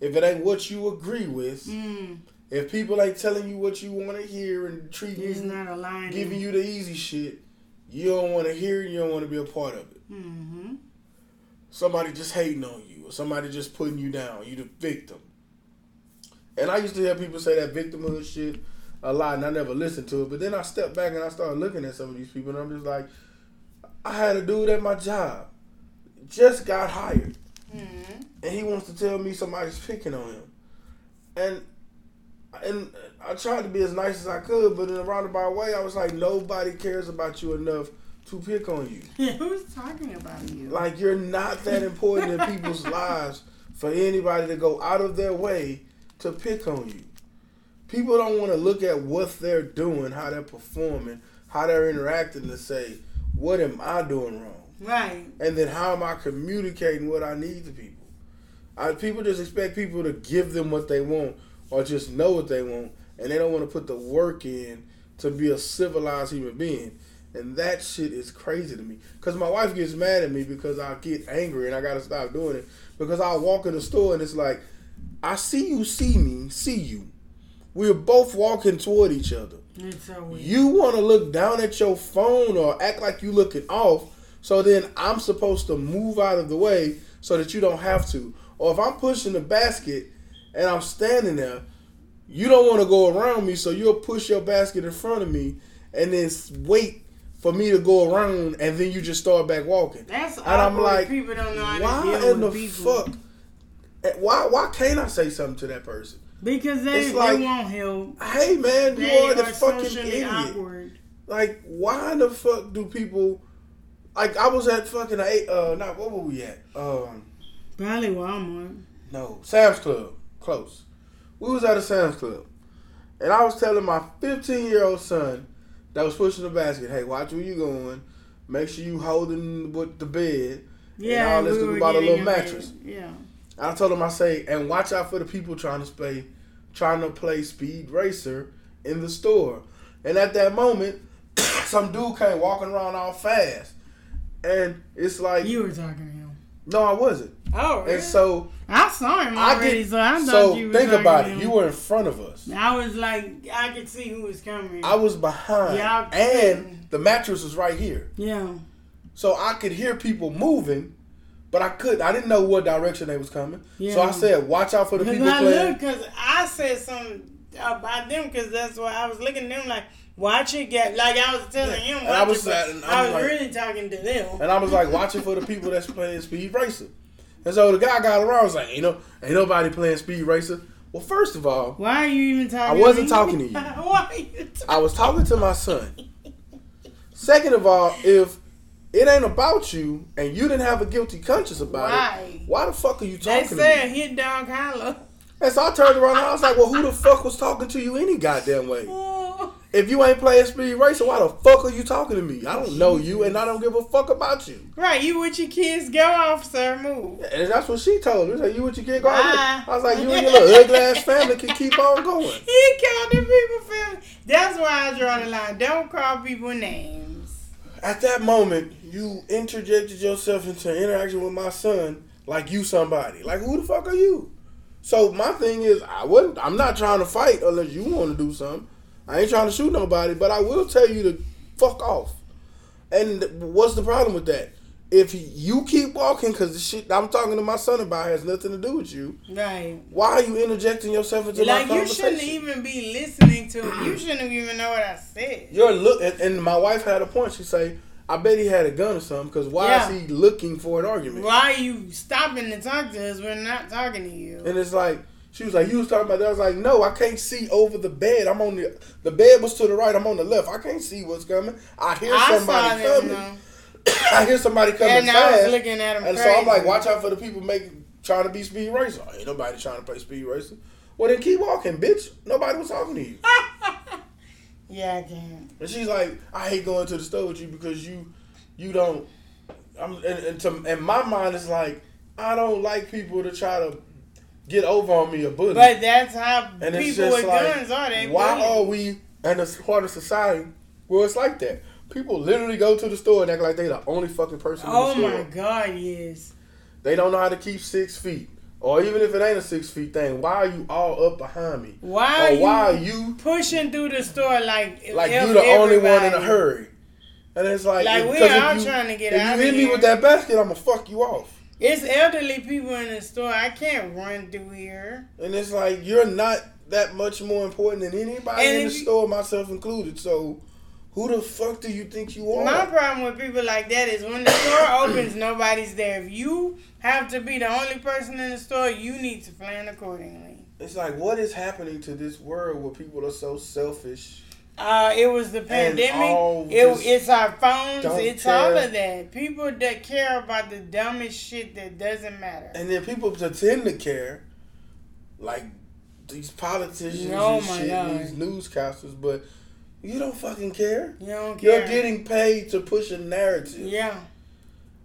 if it ain't what you agree with, Mm. if people ain't telling you what you want to hear and treating It's you, not aligning. giving you the easy shit, you don't want to hear it. You don't want to be a part of it. Mm-hmm. Somebody just hating on you, or somebody just putting you down. You the victim. And I used to hear people say that victimhood shit a lot, and I never listened to it. But then I stepped back and I started looking at some of these people, and I'm just like, I had a dude at my job, just got hired, Mm-hmm. and he wants to tell me somebody's picking on him, and and I tried to be as nice as I could, but in a roundabout way, I was like, nobody cares about you enough to pick on you. Who's talking about you? Like you're not that important in people's lives for anybody to go out of their way to pick on you. People don't want to look at what they're doing, how they're performing, how they're interacting to say, what am I doing wrong? Right. And then how am I communicating what I need to people? I, people just expect people to give them what they want or just know what they want, and they don't want to put the work in to be a civilized human being. And that shit is crazy to me. Because my wife gets mad at me because I get angry and I got to stop doing it. Because I walk in the store and it's like, I see you see me, see you. We're both walking toward each other. So. You want to look down at your phone or act like you looking off, so then I'm supposed to move out of the way so that you don't have to. Or if I'm pushing the basket and I'm standing there, you don't want to go around me, so you'll push your basket in front of me and then wait for me to go around, and then you just start back walking. That's And I'm like, people don't know how to Why in the people fuck? eh, Why why can't I say something to that person? because they, It's like- they won't help. Hey man, you They are the are fucking idiot. awkward. Like, why the fuck do people? Like, I was at fucking eight. Uh, not what were we at? Um, Probably Walmart. no, Sam's Club. Close. We was at a Sam's Club, and I was telling my 15 year old son that was pushing the basket, "Hey, watch where you going. Make sure you holding with the bed." Yeah, all this we because we were bought a little mattress. bed. Yeah. I told him, I say, and watch out for the people trying to play, trying to play Speed Racer in the store. And at that moment, some dude came walking around all fast, and it's like, You were talking to him. no, I wasn't. Oh, really? And so I saw him I already, get. so I thought So you were think about it. You were in front of us. I was like, I could see who was coming. I was behind, Yeah, I- and the mattress was right here, yeah. so I could hear people moving. But I couldn't. I didn't know what direction they was coming. Yeah. So I said, "Watch out for the people I playing." because I said something about them, because that's why I was looking at them like, watch it get, like I was telling him, And I was it, and I was like- really talking to them. And I was like watching for the people that's playing Speed Racer. And so the guy got around I was like, ain't no ain't nobody playing Speed Racer. Well, first of all, Why are you even talking I wasn't to talking to you. why are you I was talking to my son. Second of all, if it ain't about you and you didn't have a guilty conscience about Right. it, why the fuck are you They talking to said hit dog holler. And so I turned around and I was like, well, who the fuck was talking to you any goddamn way? Oh. If you ain't playing Speed Racer, why the fuck are you talking to me? I don't know you and I don't give a fuck about you. Right, you with your kids, go off, sir, move. And that's what she told me. Like, you with your kid go there. I was like, you and your little ugly ass family can keep on going. He called the people family. That's why I draw the line. Don't call people names. At that moment, you interjected yourself into an interaction with my son like you somebody. Like who the fuck are you? So my thing is, I wouldn't. I'm not trying to fight unless you want to do something. I ain't trying to shoot nobody, but I will tell you to fuck off. And what's the problem with that? if you keep walking, because the shit I'm talking to my son about has nothing to do with you. Right. Why are you interjecting yourself into Like my you shouldn't even be listening to it. You shouldn't even know what I said. You're look, and, and my wife had a point. She say, "I bet he had a gun or something." Because why Yeah. is he looking for an argument? Why are you stopping to talk to us? We're not talking to you. And it's like she was like, "You was talking about that." I was like, "No, I can't see over the bed. I'm on the the bed was to the right. I'm on the left. I can't see what's coming. I hear I somebody coming. though. I hear somebody coming And I was looking at them And so I'm like, watch out for the people making trying to be speed racer. Oh, ain't nobody trying to play speed racer. Well then keep walking, bitch. Nobody was talking to you. yeah, I can. And she's like, I hate going to the store with you because you you don't I'm and, and to in my mind it's like I don't like people to try to get over on me or bully. But that's how and people with like guns are. They why bully. are we in a part of society where it's like that? People literally go to the store and act like they're the only fucking person Oh in the oh store. my God, yes. They don't know how to keep six feet. Or even if it ain't a six feet thing, why are you all up behind me? Why or are why are you you pushing through the store like like if you the only one in a hurry? And it's like, Like, if- we if all you- trying to get if out you of hit me with that basket, I'ma fuck you off. It's elderly people in the store. I can't run through here. And it's like you're not that much more important than anybody And in the you- store, myself included. So who the fuck do you think you are? My problem with people like that is when the store opens, nobody's there. If you have to be the only person in the store, you need to plan accordingly. It's like what is happening to this world where people are so selfish? Uh, it was the pandemic. It, it's our phones. It's all of that. People that care about the dumbest shit that doesn't matter. And then people pretend to care, like these politicians Oh and shit, God. these newscasters, but you don't fucking care. You don't care. You're getting paid to push a narrative, yeah.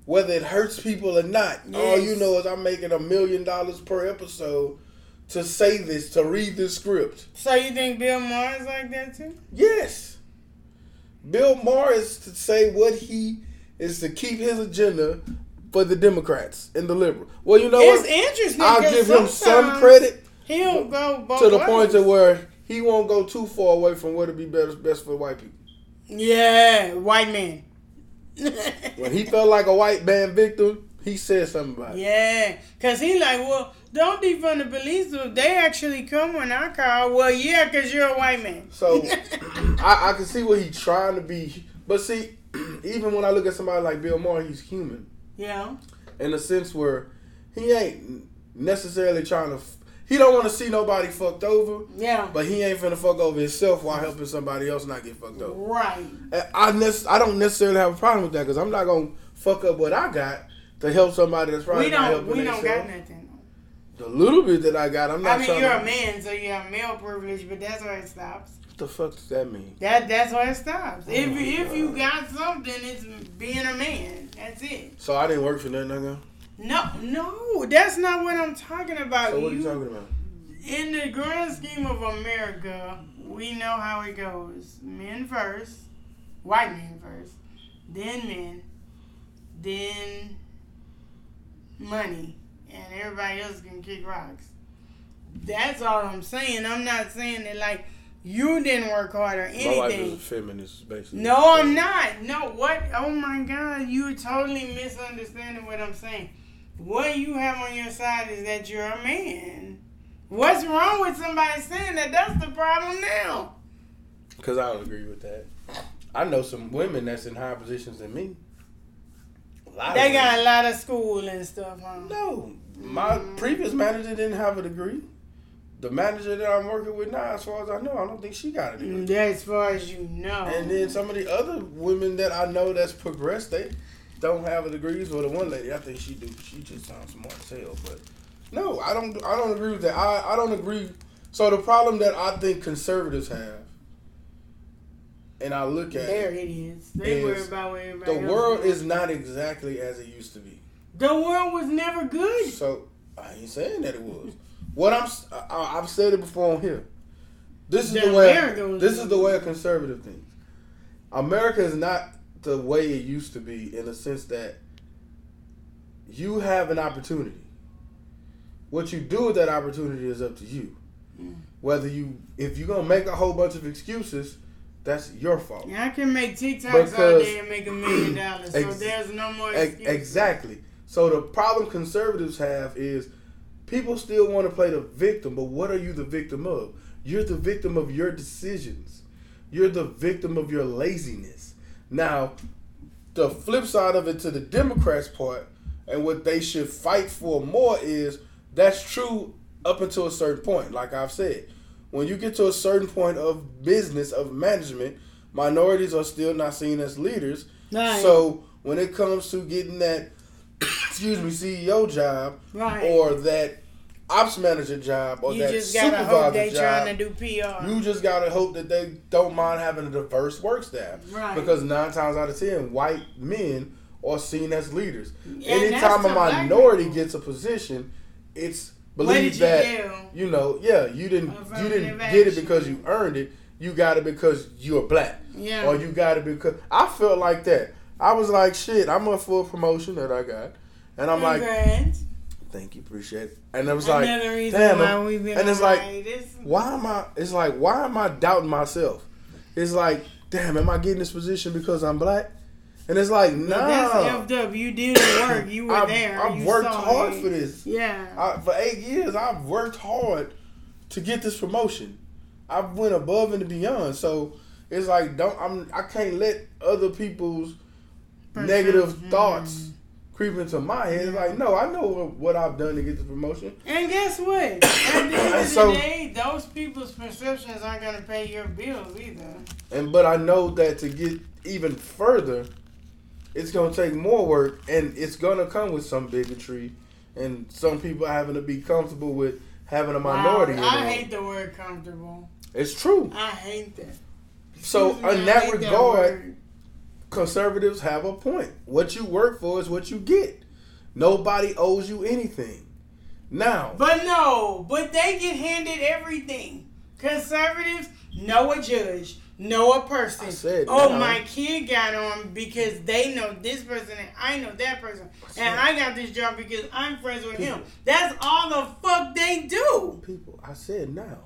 whether it hurts people or not. All you know is I'm making a million dollars per episode to say this, to read this script. So you think Bill Maher is like that too? Yes. Bill Maher is to say what he is to keep his agenda for the Democrats and the liberals. Well, you know it's what? interesting. I'll give him some credit He'll go both to the ways. point to where he won't go too far away from what would be better, best for white people. Yeah, white man. When he felt like a white man victim, he said something about it. yeah, cause he like, well, don't defund the police. They actually come when I call. Well, yeah, cause you're a white man. So I, I can see what he's trying to be, but see, even when I look at somebody like Bill Maher, he's human yeah, in a sense where he ain't necessarily trying to. He don't want to see nobody fucked over, yeah, but he ain't finna fuck over himself while helping somebody else not get fucked over. right. And I nec- I don't necessarily have a problem with that because I'm not gonna fuck up what I got to help somebody that's probably we don't, helping we don't got nothing. The little bit that I got, I'm not I mean, you're to. a man, so you have male privilege, but that's where it stops. What the fuck does that mean? That that's where it stops. Oh if Oh my if you got something, it's being a man. That's it. So I didn't work for nothing, got. No, no, that's not what I'm talking about. So what are you talking about? in the grand scheme of America, we know how it goes. Men first, white men first, then men, then money, and everybody else can kick rocks. That's all I'm saying. I'm not saying that like you didn't work hard or My wife is a feminist, basically. No, I'm not. No, what? Oh my God, you're totally misunderstanding what I'm saying. What you have on your side is that you're a man. What's wrong with somebody saying that? That's the problem now. Because I would agree with that. I know some women that's in higher positions than me. They got a lot of school and stuff, huh? No, my Mm. previous manager didn't have a degree. The manager that I'm working with now, as far as I know, I don't think she got a degree. That's as far as you know. And then some of the other women that I know that's progressed, they don't have a degrees. Well, the one lady, I think she do. She just sounds smart as hell. But no, I don't. I don't agree with that. I, I don't agree. So the problem that I think conservatives have, and I look at there it, it is. They worry about what everybody the world is not exactly as it used to be. The world was never good. So I ain't saying that it was. What I'm, s- I, have said it before on here. This is The the, way. America was This is the way a conservative thinks. America is not the way it used to be in the sense that you have an opportunity. What you do with that opportunity is up to you. Mm. Whether you, if you're gonna make a whole bunch of excuses, that's your fault. Yeah, I can make TikToks all day and make a million dollars, so Ex- there's no more Ex- exactly. So the problem conservatives have is people still want to play the victim, but what are you the victim of? You're the victim of your decisions. You're the victim of your laziness. Now, the flip side of it to the Democrats part and what they should fight for more is that's true up until a certain point, like I've said. When you get to a certain point of business, of management, minorities are still not seen as leaders. Right. So when it comes to getting that, excuse me, CEO job Right. or that ops manager job or you that just gotta supervisor hope they job, trying to do PR. you just gotta hope that they don't mind having a diverse work staff. Right. Because nine times out of ten, white men are seen as leaders. And Anytime a minority gets a position, it's What believed did that you do? you know, yeah, you didn't you didn't get it because you earned it. You got it because you're black. Yeah. Or you got it because I felt like that. I was like, shit, I'm up for a promotion that I got. And I'm like, thank you, appreciate it. And it was like, Another reason damn, why I'm- we've been and it's like, hiatus. why am I? It's like, why am I doubting myself? It's like, damn, am I getting this position because I'm black? And it's like, But nah. That's effed up. You did the work. You were I've, there. I've you worked hard it. for this. Yeah. I, for eight years, I've worked hard to get this promotion. I've went above and beyond. So it's like, don't I'm I can't let other people's negative Perception. thoughts creep into my head. It's like, no, I know what, what I've done to get this promotion. And guess what? At the end of So- the day, those people's perceptions aren't gonna pay your bills either. And but I know that to get even further, it's gonna take more work, and it's gonna come with some bigotry, and some people having to be comfortable with having a minority. in Wow, I hate the word comfortable. It's true. I hate that. So Excuse in I that regard, word. conservatives have a point. What you work for is what you get. Nobody owes you anything. Now, But no, but they get handed everything. Conservatives know a judge, know a person. I said oh, now. my kid got on because they know this person and I know that person. said- And I got this job because I'm friends with him. That's all the fuck they do. people, I said now.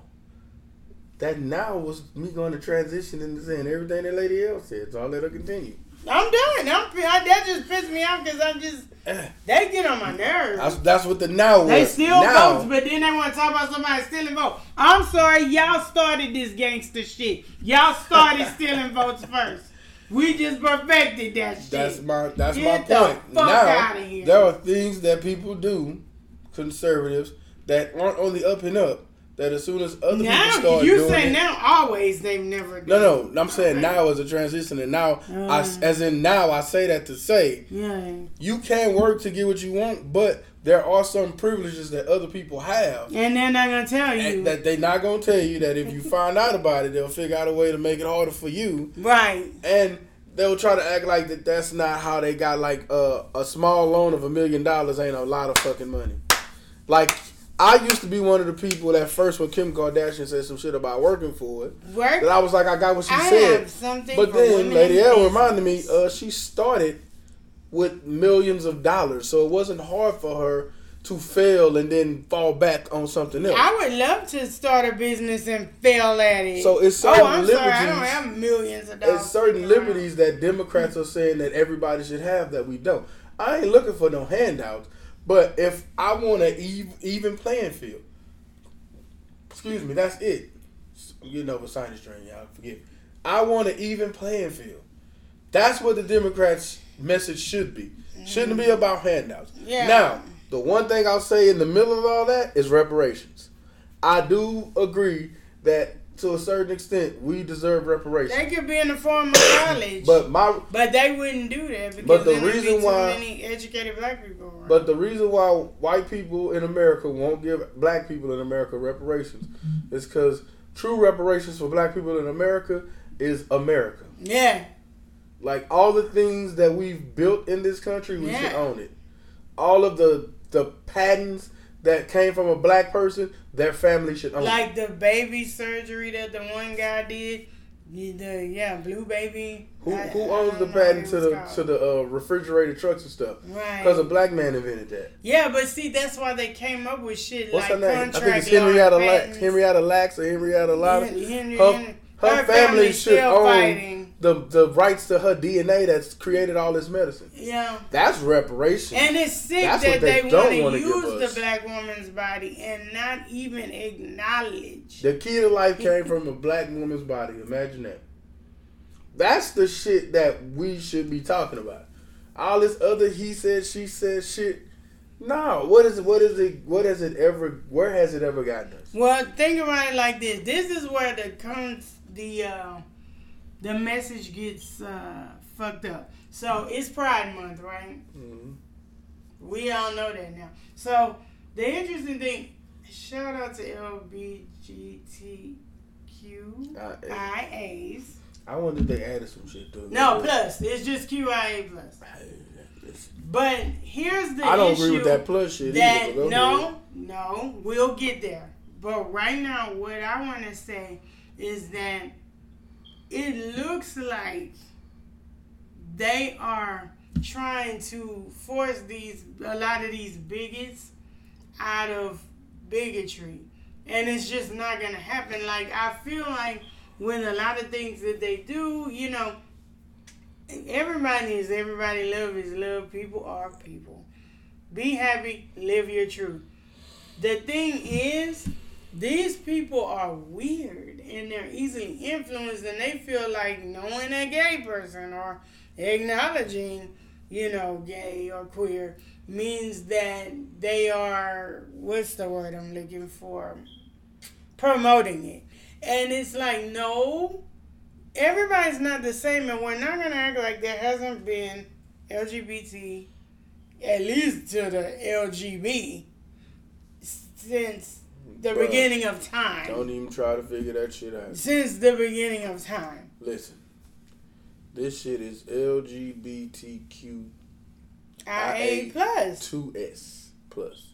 That now was me going to transition into saying everything that lady else said. So I'll let her continue. I'm done. I'm, I, that just pissed me off because I'm just, Eh, they get on my nerves. That's, that's what the now was. They steal now, votes, but then they want to talk about somebody stealing votes. I'm sorry, y'all started this gangster shit. Y'all started stealing votes first. We just perfected that shit. That's my that's Get my point. now there are things that people do, conservatives, that aren't on the up and up. That as soon as other people start you doing say it, now always they've never done. No, no, I'm saying now as a transition, and now, I, Uh. as in now, I say that to say Yeah. you can work to get what you want, but there are some privileges that other people have, And they're not gonna tell you. that they're not gonna tell you. That if you find out about it, they'll figure out a way to make it harder for you, right. and they'll try to act like that. That's not how they got like a a small loan of a million dollars ain't a lot of fucking money. Like I used to be one of the people that first when Kim Kardashian said some shit about working for it, Work. that I was like, I got what she I said. have something. But then Lady L reminded me, uh, she started with millions of dollars, so it wasn't hard for her to fail and then fall back on something else. I would love to start a business and fail at it. So it's oh, certain I'm sorry, I don't have millions of dollars. It's certain liberties that Democrats are saying that everybody should have that we don't. I ain't looking for no handouts, but if I want an even, even playing field, excuse me, that's it. I'm getting over sinus strain, y'all. Forgive me. I want an even playing field. That's what the Democrats' message should be. Shouldn't be about handouts. Yeah. Now, the one thing I'll say in the middle of all that is reparations. I do agree that to a certain extent we deserve reparations. They could be in the form of college. But my But they wouldn't do that because But the reason too why- many educated black people. around. but the reason why white people in America won't give black people in America reparations is because true reparations for black people in America is America. yeah, Like all the things that we've built in this country, we should own it. All of the the patents that came from a black person, their family should own. like the baby surgery that the one guy did. The, yeah, blue baby. Who, I- who owns the patent to the called. to the uh, refrigerated trucks and stuff? right? Because a black man invented that. yeah, but see, that's why they came up with shit What's like her name? I think it's Henrietta Lacks. Henrietta Lacks or Henrietta Lotta. Henry, Henry, Her, her, Her family family's should own fighting. The the rights to her DNA that's created all this medicine. Yeah. That's reparation. And it's sick That's that they they, want to use us. the black woman's body and not even acknowledge. the key to life came from a black woman's body. Imagine that. That's the shit that we should be talking about. All this other he said, she said shit. No, what is it? What is it? What has it ever? Where has it ever gotten us? Well, think about it like this. This is where the comes the uh, the message gets uh, fucked up. So it's Pride Month, right? Mhm. We all know that now. So the interesting thing, shout out to LBGTQIAs. I wonder if they added some shit to it. No, plus it's just QIA plus. But here's the I don't issue agree with that plus shit. that either, no, no, we'll get there. But right now, what I want to say is that it looks like they are trying to force these a lot of these bigots out of bigotry, and it's just not gonna happen. Like I feel like when a lot of things that they do, you know, everybody is everybody. Love is love. People are people. Be happy. Live your truth. The thing is, these people are weird and they're easily influenced, and they feel like knowing a gay person or acknowledging, you know, gay or queer means that they are what's the word I'm looking for? Promoting it. And it's like, no, everybody's not the same, and we're not gonna act like there hasn't been LGBT, at least to the LGB, since the Bruh, beginning of time. Don't even try to figure that shit out. Since the beginning of time. Listen, this shit is LGBTQ IA plus. two S plus.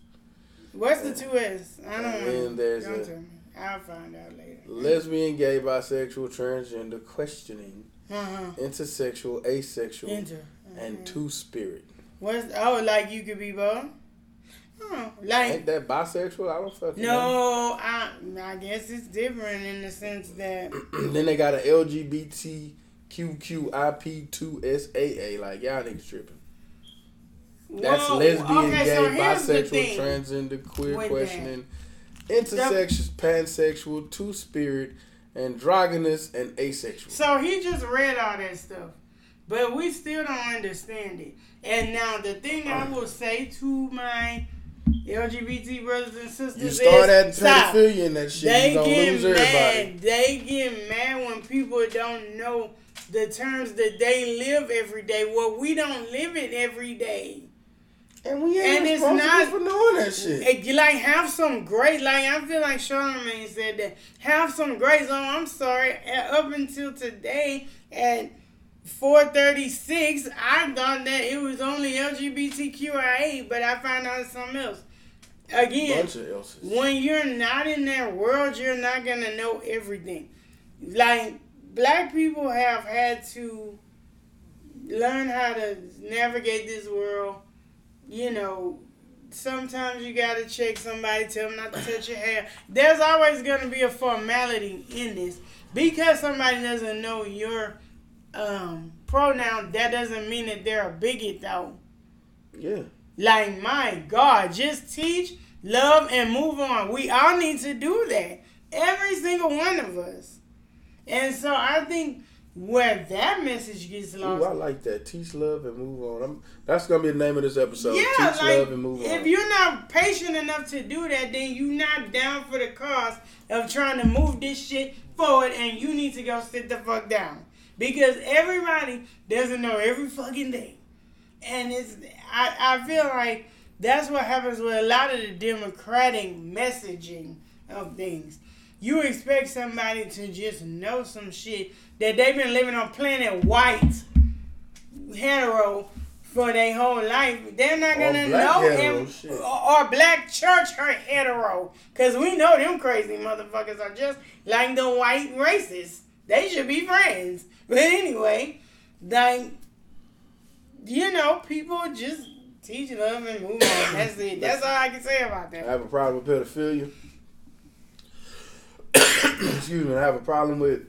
What's the two S? I don't And know. there's Don't a-. I'll find out later. Lesbian, gay, bisexual, transgender, questioning, Uh-huh. intersexual, asexual, Enter. and Mhm. two spirit. What's oh like you could be both? Oh, like Ain't that bisexual? I don't fucking know. no, I I guess it's different in the sense that then they got a LGBTQQIP2SAA. Like y'all niggas tripping. That's Whoa, lesbian, okay, gay, so bisexual, transgender, queer, questioning, intersexual, pansexual, two spirit, androgynous, and asexual. So he just read all that stuff, but we still don't understand it. And now the thing I oh. will say to my LGBT brothers and sisters You start stop. pedophilia in that shit, They you gonna get lose everybody. mad. They get mad when people don't know the terms that they live every day. Well, we don't live it every day. And we ain't And it's not- for knowing that shit. Like have some grace. Like I feel like Charlamagne said that have some grace. Oh, I'm sorry. Up until today at 4:36, I thought that it was only LGBTQIA, but I found out it's something else. Again, Bunch of else's. when you're not in that world, you're not gonna know everything. Like black people have had to learn how to navigate this world. You know, sometimes you gotta check somebody, tell them not to touch your hair. There's always gonna be a formality in this because somebody doesn't know your um, pronoun. That doesn't mean that they're a bigot, though. Yeah. Like, my God, just teach, love, and move on. We all need to do that. Every single one of us. And so I think where that message gets lost. Ooh, I like that. Teach love and move on. I'm, that's gonna be the name of this episode. yeah, Teach like, love and move if you're not patient enough to do that, then you're not down for the cause of trying to move this shit forward, and you need to go sit the fuck down. Because everybody doesn't know every fucking thing. And it's I, I feel like that's what happens with a lot of the democratic messaging of things. You expect somebody to just know some shit that they've been living on planet white hetero for their whole life. They're not gonna know him or, or black church or hetero. Cause we know them crazy motherfuckers are just like the white racists. They should be friends. But anyway, like you know, people just teach love and move on. That's it. That's all I can say about that. I have a problem with pedophilia. Excuse me. I have a problem with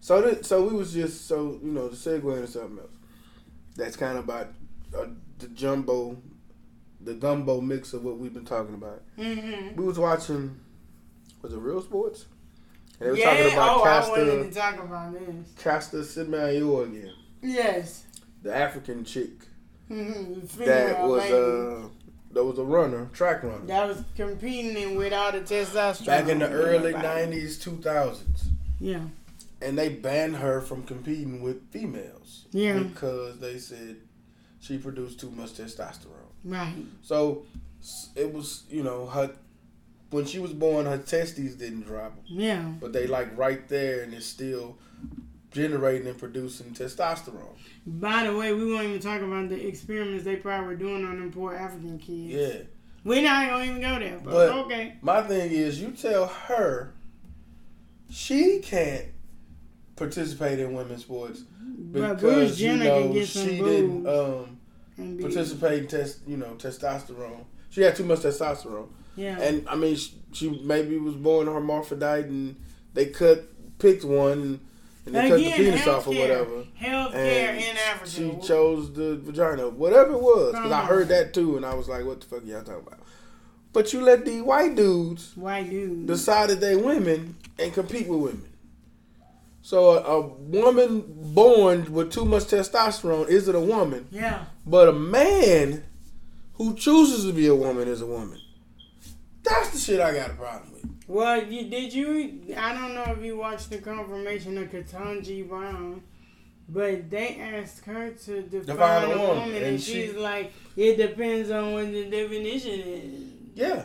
So th- so we was just so you know to segue into something else. That's kind of about uh, the jumbo, the gumbo mix of what we've been talking about. Mm-hmm. We was watching, was it Real Sports? And they were Yeah. talking about oh, I wanted to talk about this. Caster Semenya again, Yes. the African chick Mm-hmm. that was uh that was a runner, track runner. that was competing with all the testosterone. Back in the early '90s, 2000s, Yeah. and they banned her from competing with females Yeah. because they said she produced too much testosterone. Right. So it was, you know, her when she was born, her testes didn't drop, Yeah. but they like right there, and it's still generating and producing testosterone. By the way, we won't even talk about the experiments they probably were doing on them poor African kids. Yeah. We're not gonna even go there, but, But- okay. My thing is, you tell her she can't participate in women's sports because you know can get some she didn't um, participate in test, you know, testosterone. She had too much testosterone, Yeah. and I mean, she, she maybe was born hermaphrodite, and they cut picked one, and they cut the penis off or whatever. Healthcare And in Africa. she chose the vagina, whatever it was, because I uh-huh. heard that too, and I was like, "What the fuck y'all talking about?" But you let these white dudes White dude. decide that they women and compete with women. So a, a woman born with too much testosterone isn't a woman, yeah. but a man who chooses to be a woman is a woman. That's the shit I got a problem with. Well, you did you? I don't know if you watched the confirmation of Ketanji Brown, but they asked her to define, Define a woman, woman, and and, she- she's like, it depends on what the definition is. Yeah.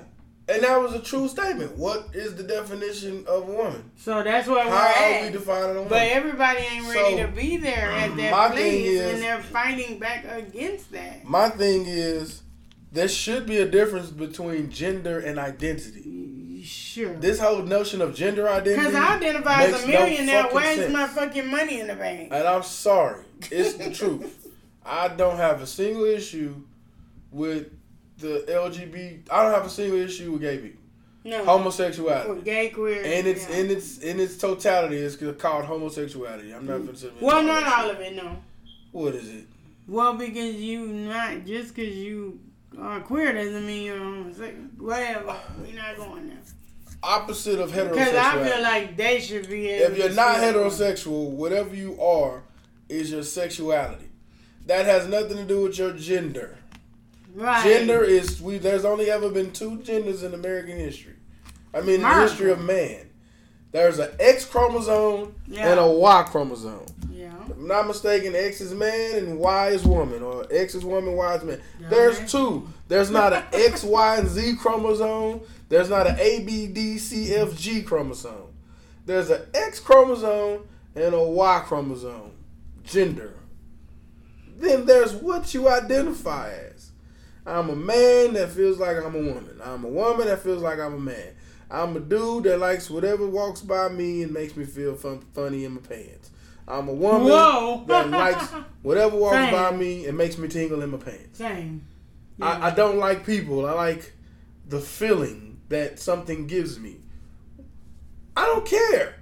And that was a true statement. What is the definition of a woman? So that's we're How are we at. defining a woman? But everybody ain't ready So, to be there at that place, is- and they're fighting back against that. My thing is, there should be a difference between gender and identity. Sure. This whole notion of gender identity. Because I identify as a millionaire. fucking Where's sense. my fucking money in the bank? And I'm sorry, it's the truth. I don't have a single issue with the LGBT. I don't have a single issue with gay people. No. Homosexuality. Or gay, queer. And it's yeah. in its in its totality, it's called homosexuality. I'm not considering. Well, not all of it, no. What is it? Well, because you not just because you Uh, are queer doesn't mean you're homosexual. Whatever, we're not going there. Opposite of heterosexual. Because I feel like they should be. If you're not heterosexual, whatever you are, is your sexuality. That has nothing to do with your gender. right? Gender is we. There's only ever been two genders in American history. I mean, in the history of man. There's an X chromosome Yeah. and a Y chromosome. I'm not mistaken, X is man and Y is woman, or X is woman, Y is man. Yeah. There's two. There's not an X, Y, and Z chromosome. There's not an A, B, D, C, F, G chromosome. There's an X chromosome and a Y chromosome. Gender. Then there's what you identify as. I'm a man that feels like I'm a woman. I'm a woman that feels like I'm a man. I'm a dude that likes whatever walks by me and makes me feel fun, funny in my pants. I'm a woman Whoa. that likes whatever walks Same. by me and makes me tingle in my pants. Same. I, I don't like people. I like the feeling that something gives me. I don't care.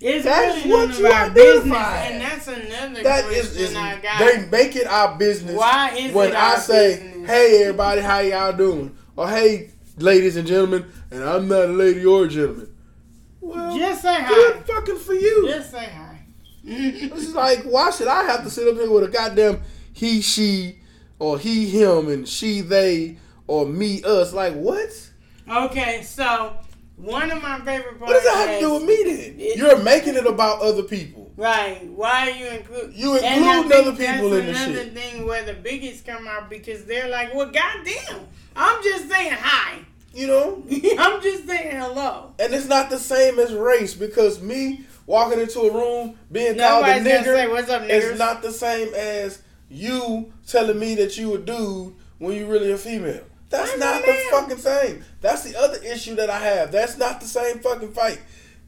It's That's really what none you our business, identify and that's another That question is, is I got. they make it our business. Why is when it I say, business? "Hey, everybody, how y'all doing?" or "Hey, ladies and gentlemen," and I'm not a lady or a gentleman. Well, Just say good hi. fucking for you. Just say hi. It's like, why should I have to sit up here with a goddamn he, she, or he, him, and she, they, or me, us? Like, what? okay, so one of my favorite podcasts. What does that have to do with me then? It- You're making it about other people. Right. Why are you include? You include other people that's in the shit. another thing where the biggest come out because they're like, well, goddamn, I'm just saying hi. You know? I'm just saying hello. And it's not the same as race because me walking into a room being called a Nobody's gonna say, nigger "What's up, niggers?" is not the same as you telling me that you a dude when you really a female. That's I'm not the fucking same. That's the other issue that I have. That's not the same fucking fight.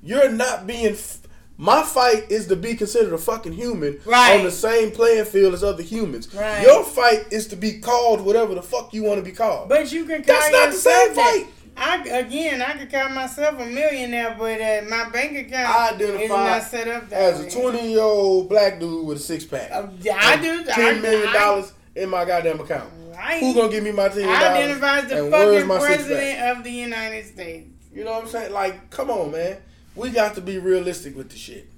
You're not being. F- my fight is to be considered a fucking human Right. on the same playing field as other humans. Right. Your fight is to be called whatever the fuck you want to be called. But you can call That's not the same fight. I again, I could call myself a millionaire, but uh, my bank account I is not set up that as way. a 20 year old black dude with a six pack. Uh, I do. I- Ten million I- dollars in my goddamn account. Right. Who gonna give me my ten I dollars? identify as the fucking my president of the United States. You know what I'm saying? Like, come on, man. We got to be realistic with the shit.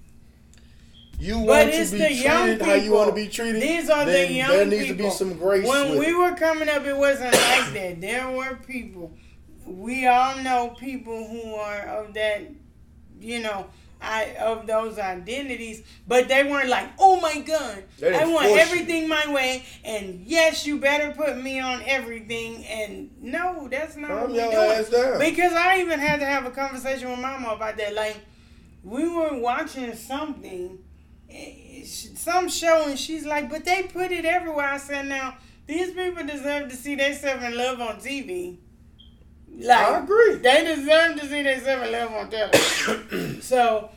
You want to be treated how you want to be treated. These are the young There needs people. to be some grace. When we it. were coming up, it wasn't like that. There were people. We all know people who are of that, you know, I of those identities, but they weren't like, oh my god, I want force you. everything my way, and yes, you better put me on everything. And no, that's not Calm what we doing. ass down. Because I even had to have a conversation with Mama about that. Like, we were watching something, some show, and she's like, "But they put it everywhere." I said, "Now these people deserve to see themselves in love on TV. Like, I agree. They deserve to see themselves in love on television. so."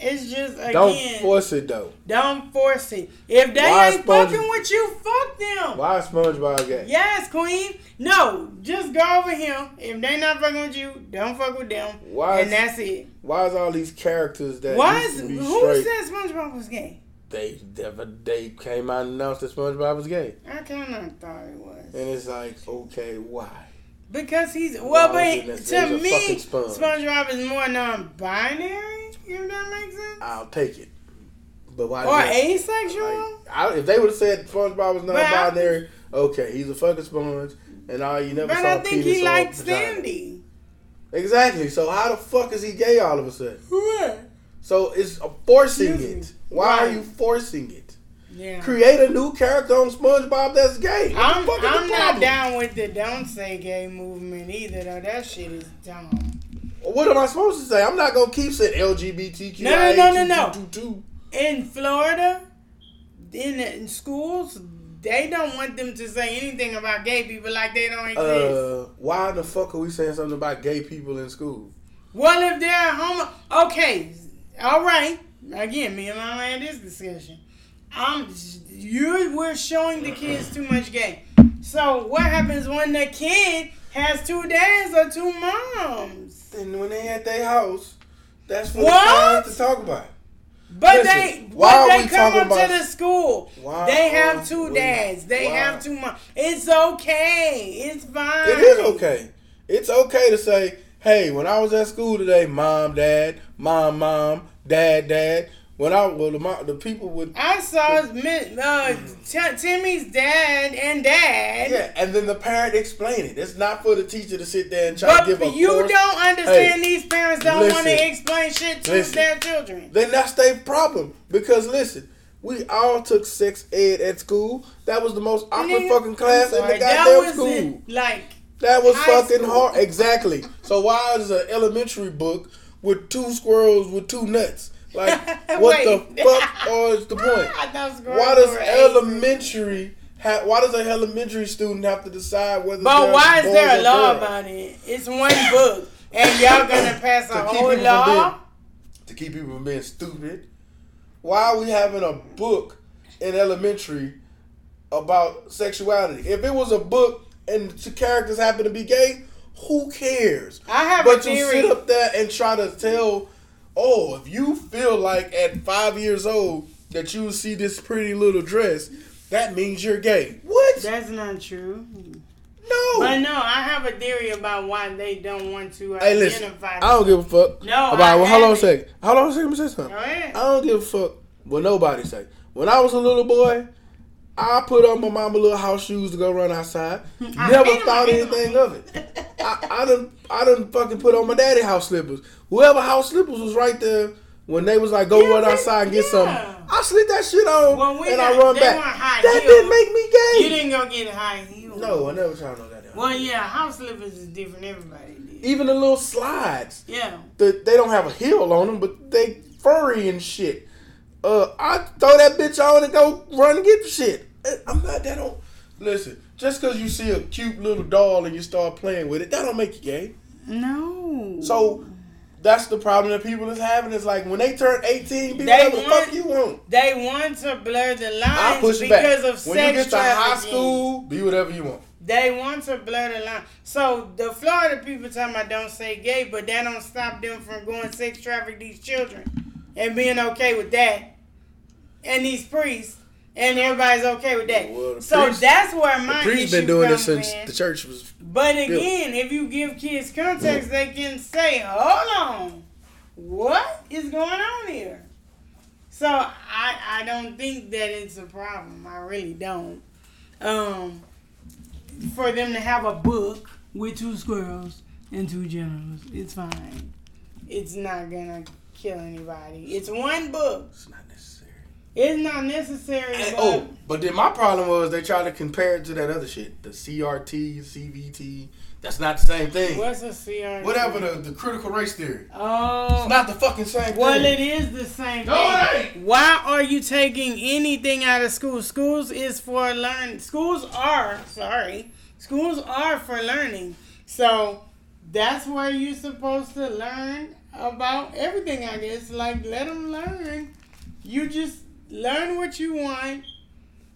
It's just again. Don't force it though. Don't force it. If they Why ain't Sponge- fucking with you, fuck them. Why is SpongeBob gay? Yes, Queen. No, just go over him. If they not fucking with you, don't fuck with them. Why and is, that's it. why is all these characters that Why is who straight? said SpongeBob was gay? They never they came out and announced that SpongeBob was gay, I kind of thought it was and it's like, okay, why? because he's well, Why but it to necessary? He's a me, sponge. SpongeBob is more non-binary. If that makes sense. I'll take it. But why? or asexual. Like, I, if they would have said SpongeBob was non-binary, okay, he's a fucking sponge, and all you never but saw I think he vagina. Sandy. Exactly. So how the fuck is he gay all of a sudden? What? So it's forcing it. Why are you forcing it? Yeah. Create a new character on SpongeBob that's gay. What I'm, I'm not down with the don't say gay movement either, though. That shit is dumb. What am I supposed to say? I'm not gonna keep saying LGBTQ. No, no, no, no, no. In Florida, in, in schools, they don't want them to say anything about gay people like they don't exist. Uh, why the fuck are we saying something about gay people in school? well, if they're homo, okay, all right. Again, me and mama had this discussion. Um, you we're showing the kids too much gay. So what happens when the kid has two dads or two moms? And when they at their house, that's for What? the to talk about. But Listen, they, why but they we come talking up to about- the school. They have two dads. They why? have two moms. It's okay. It's fine. It is okay. It's okay to say, hey, when I was at school today, mom, dad, mom, mom, dad, dad. When I well the the people would I saw uh, T- Timmy's dad and dad. yeah, and then the parent explain it. It's not for the teacher to sit there and try But to give a But you course. don't understand Hey, these parents don't want to explain shit to Listen. their children. Then that's their problem. Because listen, we all took sex ed at school. That was the most awkward Nigga, fucking class in Sorry, the that goddamn school. in, like That was fucking school. hard. Exactly. So why is an elementary book with two squirrels with two nuts? Like what the fuck is the point? I thought squirrels Why does elementary ha- why does an elementary student have to decide whether But why is there a law girls? about it? It's one book, and y'all gonna pass a whole law? to keep people from being stupid? Why are we having a book in elementary about sexuality? If it was a book and the characters happen to be gay, who cares? I have But theory. sit up there and try to tell, oh, if you feel like at five years old that you see this pretty little dress, that means you're gay. What? That's not true. no. But no, I have a theory about why they don't want to Hey, listen. identify. I don't give a fuck. No, about. I well, hold on a second. Hold on a second. Say something. Go ahead. I don't give a fuck what nobody say. When I was a little boy, I put on my mama little house shoes to go run outside. Never thought I hate 'em. anything of it. I, I done I done fucking put on my daddy house slippers. Whoever house slippers was right there when they was like go Yeah, run outside and get yeah. something. I slid that shit on and got- I run back. That heels. didn't make me gay. You didn't go get high heels. no, I never tried no that. Well, yeah, house slippers is different. Everybody did. Even the little slides. Yeah. the, they don't have a heel on them, but they furry and shit. Uh, I throw that bitch on and go run and get the shit. I'm not that on. Listen, just because you see a cute little doll and you start playing with it, that don't make you gay. No. So that's the problem that people is having. Is like when they turn 18, be They whatever the want- fuck you want. they want to blur the line. I'll push because back. of when sex you get to high school, be whatever you want. They want to blur the line. So the Florida people talking about don't say gay, but that don't stop them from going sex traffic these children and being okay with that. And these priests. And everybody's okay with that. Well, so priest- that's where my The priest issue been doing comes this since in. the church was. But again, if you give kids context, they can say, "Hold on, what is going on here?" So I I don't think that it's a problem. I really don't. Um, for them to have a book with two squirrels and two generals, it's fine. It's not gonna kill anybody. It's one book. It's not. It's not necessary. And- but oh, but then my problem was they tried to compare it to that other shit, the CRT, CVT. That's not the same thing. what's a CRT? Whatever the, the critical race theory. Oh, It's not the fucking same Well, thing. Well, it is the same No, thing. it ain't. Why are you taking anything out of school? Schools is for learn. Schools are sorry. Schools are for learning. So that's where you're supposed to learn about everything. I guess like let them learn. You just learn what you want.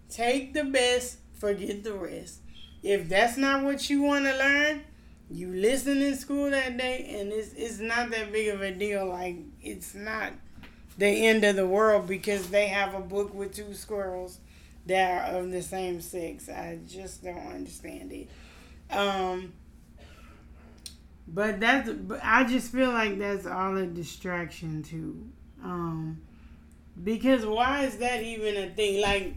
Take the best. Forget the rest. If that's not what you want to learn, you listen in school that day, and it's it's not that big of a deal. Like it's not the end of the world because they have a book with two squirrels that are of the same sex. I just don't understand it. Um, but that's I just feel like that's all a distraction too. Um, because why is that even a thing? Like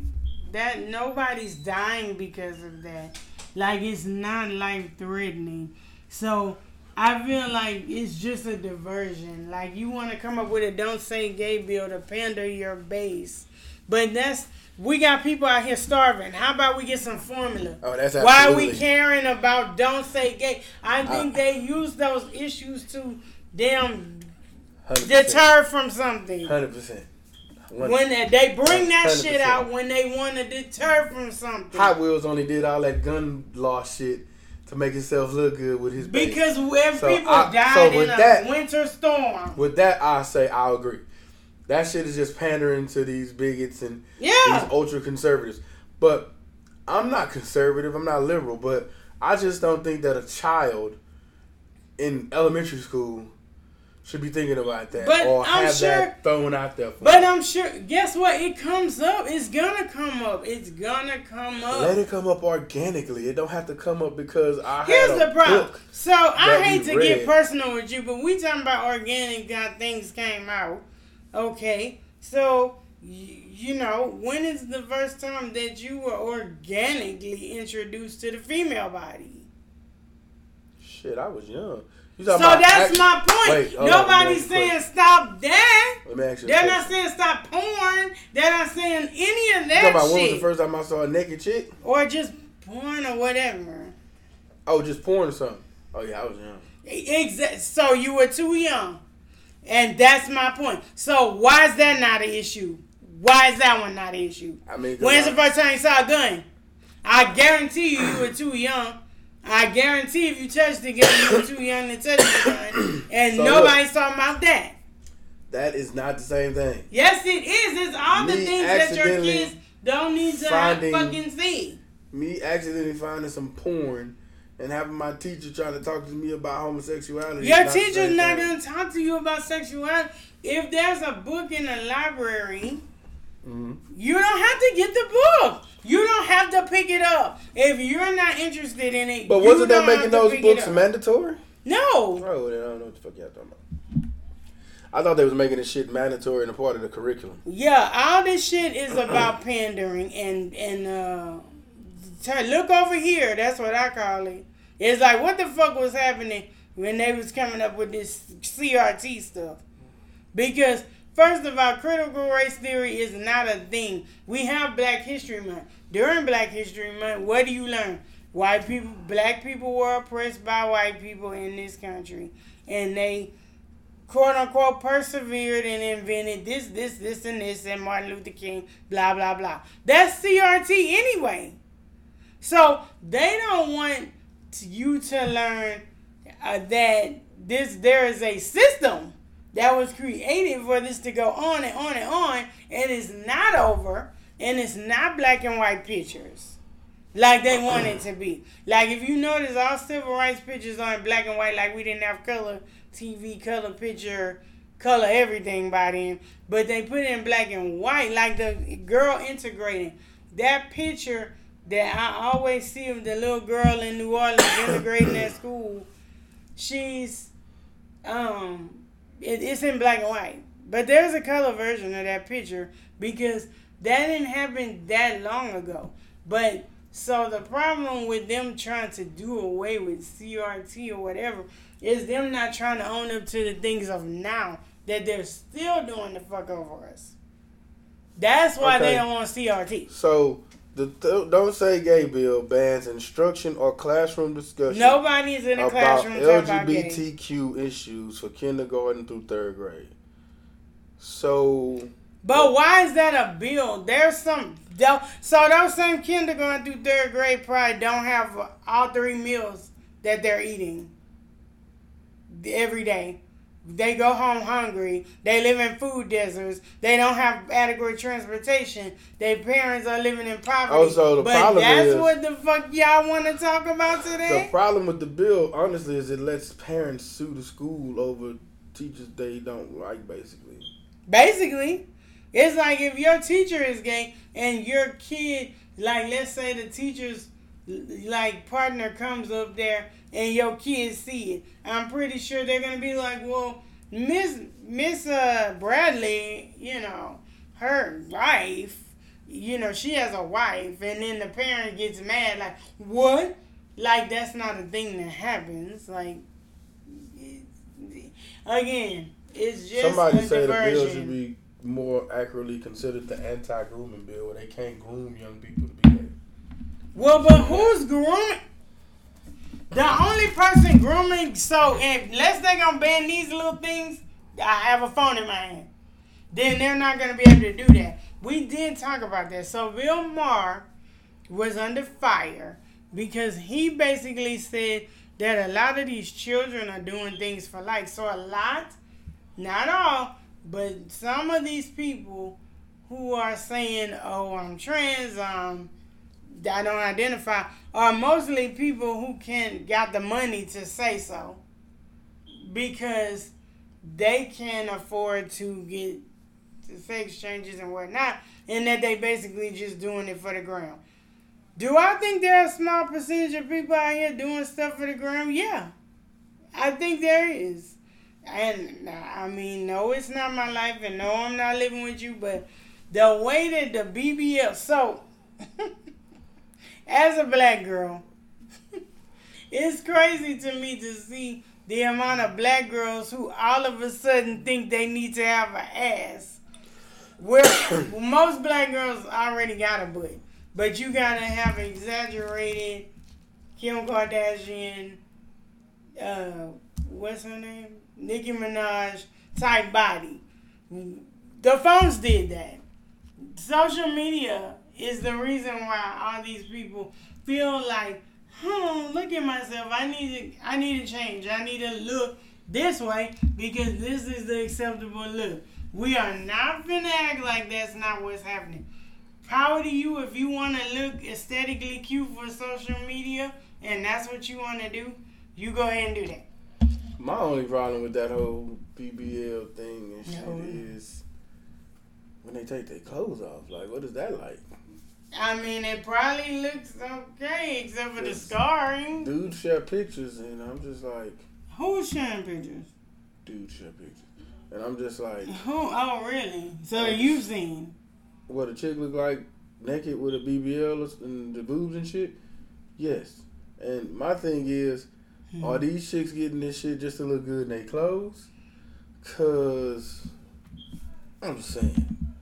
that nobody's dying because of that. Like it's not life threatening. So I feel like it's just a diversion. Like you want to come up with a don't say gay bill to pander your base. But that's we got people out here starving. How about we get some formula? Oh, that's absolutely. Why are we caring about don't say gay? I think Uh, they use those issues to damn 100%. deter from something. 100%. One- When they, they bring that 100%. shit out when they want to deter from something. Hot Wheels only did all that gun law shit to make himself look good with his. Because when So, people I- died so in a that- winter storm. With that, I say I agree. That shit is just pandering to these bigots and Yeah. these ultra conservatives. But I'm not conservative. I'm not liberal. But I just don't think that a child in elementary school should be thinking about that But or I'm have sure- that thrown out there. But. I'm sure, guess what? It comes up. It's gonna come up. It's gonna come up. Let it come up organically. It don't have to come up because I Here's the problem. So I hate to get personal with you, but we talking about organic got things came out. Okay, so y- you know when is the first time that you were organically introduced to the female body? Shit, I was young. You So that's my point. Wait, on, Nobody's let saying stop that. Let me ask you. They're question. not saying stop porn. They're not saying any of that talking about when was the first time I saw a naked chick? or just porn or whatever. Oh, just porn or something. Oh yeah, I was young. Exactly. So you were too young, and that's my point. So why is that not an issue? Why is that one not an issue? I mean, When's I- the first time you saw a gun? I guarantee you, you were too young. I guarantee if you touch the gun, you're too young to touch the gun, and So nobody's talking about that. That is not the same thing. Yes, it is. It's all the things that your kids don't need to finding- fucking see. Me accidentally finding some porn and having my teacher trying to talk to me about homosexuality. Your the teacher's not gonna talk to you about sexuality. If there's a book in the library, Mhm. you don't have to get the book. You don't have to pick it up. If you're not interested in it, But wasn't that making those books mandatory? No. Bro, I don't know what the fuck y'all talking about. I thought they was making this shit mandatory and a part of the curriculum. Yeah, all this shit is about pandering and and uh t- look over here. That's what I call it. It's like what the fuck was happening when they was coming up with this CRT stuff? Because first of all, critical race theory is not a thing. We have Black History Month. During Black History Month, what do you learn? White people, black people were oppressed by white people in this country, and they quote unquote persevered and invented this, this, this, and this, and Martin Luther King, blah, blah, blah. That's CRT anyway. So they don't want you to learn uh, that this there is a system that was created for this to go on and on and on, and it's not over, and it's not black and white pictures. like they want it to be. Like if you notice, all civil rights pictures are in black and white. Like we didn't have color TV, color picture, color everything by then, but they put it in black and white. Like the girl integrating that picture that I always see of the little girl in New Orleans integrating at school. She's um, it, it's in black and white, but there's a color version of that picture because that didn't happen that long ago. But so the problem with them trying to do away with CRT or whatever is them not trying to own up to the things of now that they're still doing the fuck over us. That's why okay. they don't want CRT. So the th- don't say gay bill bans instruction or classroom discussion. Nobody's in a classroom LGBTQ issues for kindergarten through third grade. So, but why is that a bill? There's some so those same kindergarten through third grade probably don't have all three meals that they're eating every day. They go home hungry. They live in food deserts. They don't have adequate transportation. Their parents are living in poverty. Oh, so the but problem that's is, what the fuck y'all want to talk about today. The problem with the bill, honestly, is it lets parents sue the school over teachers they don't like, basically. Basically, it's like if your teacher is gay and your kid, like let's say the teacher's like partner comes up there and your kids see it, I'm pretty sure they're gonna be like, well, Miss Miss uh, Bradley, you know, her wife, you know, she has a wife, and then the parent gets mad, like, what? Like that's not a thing that happens. Like, again, it's just somebody say the bill should be more accurately considered the anti-grooming bill, where they can't groom young people to be. Well, but who's grooming? The only person grooming, so unless they're gonna ban these little things, I have a phone in my hand. Then they're not gonna be able to do that. We did talk about that. So Bill Maher was under fire because he basically said that a lot of these children are doing things for likes. So a lot, not all, but some of these people who are saying, "Oh, I'm trans," um, I don't identify are mostly people who can got the money to say so because they can afford to get sex changes and whatnot, and that they basically just doing it for the gram. Do I think there are a small percentage of people out here doing stuff for the gram? Yeah, I think there is. And I mean, no, it's not my life, and no, I'm not living with you, but the way that the BBL, so as a black girl, it's crazy to me to see the amount of black girls who all of a sudden think they need to have an ass. Where most black girls already got a butt, but you gotta have exaggerated Kim Kardashian, uh, what's her name, Nicki Minaj type body. The phones did that. Social media is the reason why all these people feel like, hmm, look at myself. I need to, I need to change. I need to look this way because this is the acceptable look. We are not gonna act like that's not what's happening. Power to you if you want to look aesthetically cute for social media and that's what you want to do. You go ahead and do that. My only problem with that whole BBL thing and shit no. is when they take their clothes off. Like, what is that like? I mean, it probably looks okay, except for the scarring. Dude share pictures, and I'm just like, who's sharing pictures? Dude share pictures, and I'm just like, who? Oh, really? So like, you've seen what a chick look like naked with a BBL and the boobs and shit? Yes. And my thing is, hmm. are these chicks getting this shit just to look good in their clothes? Cause I'm saying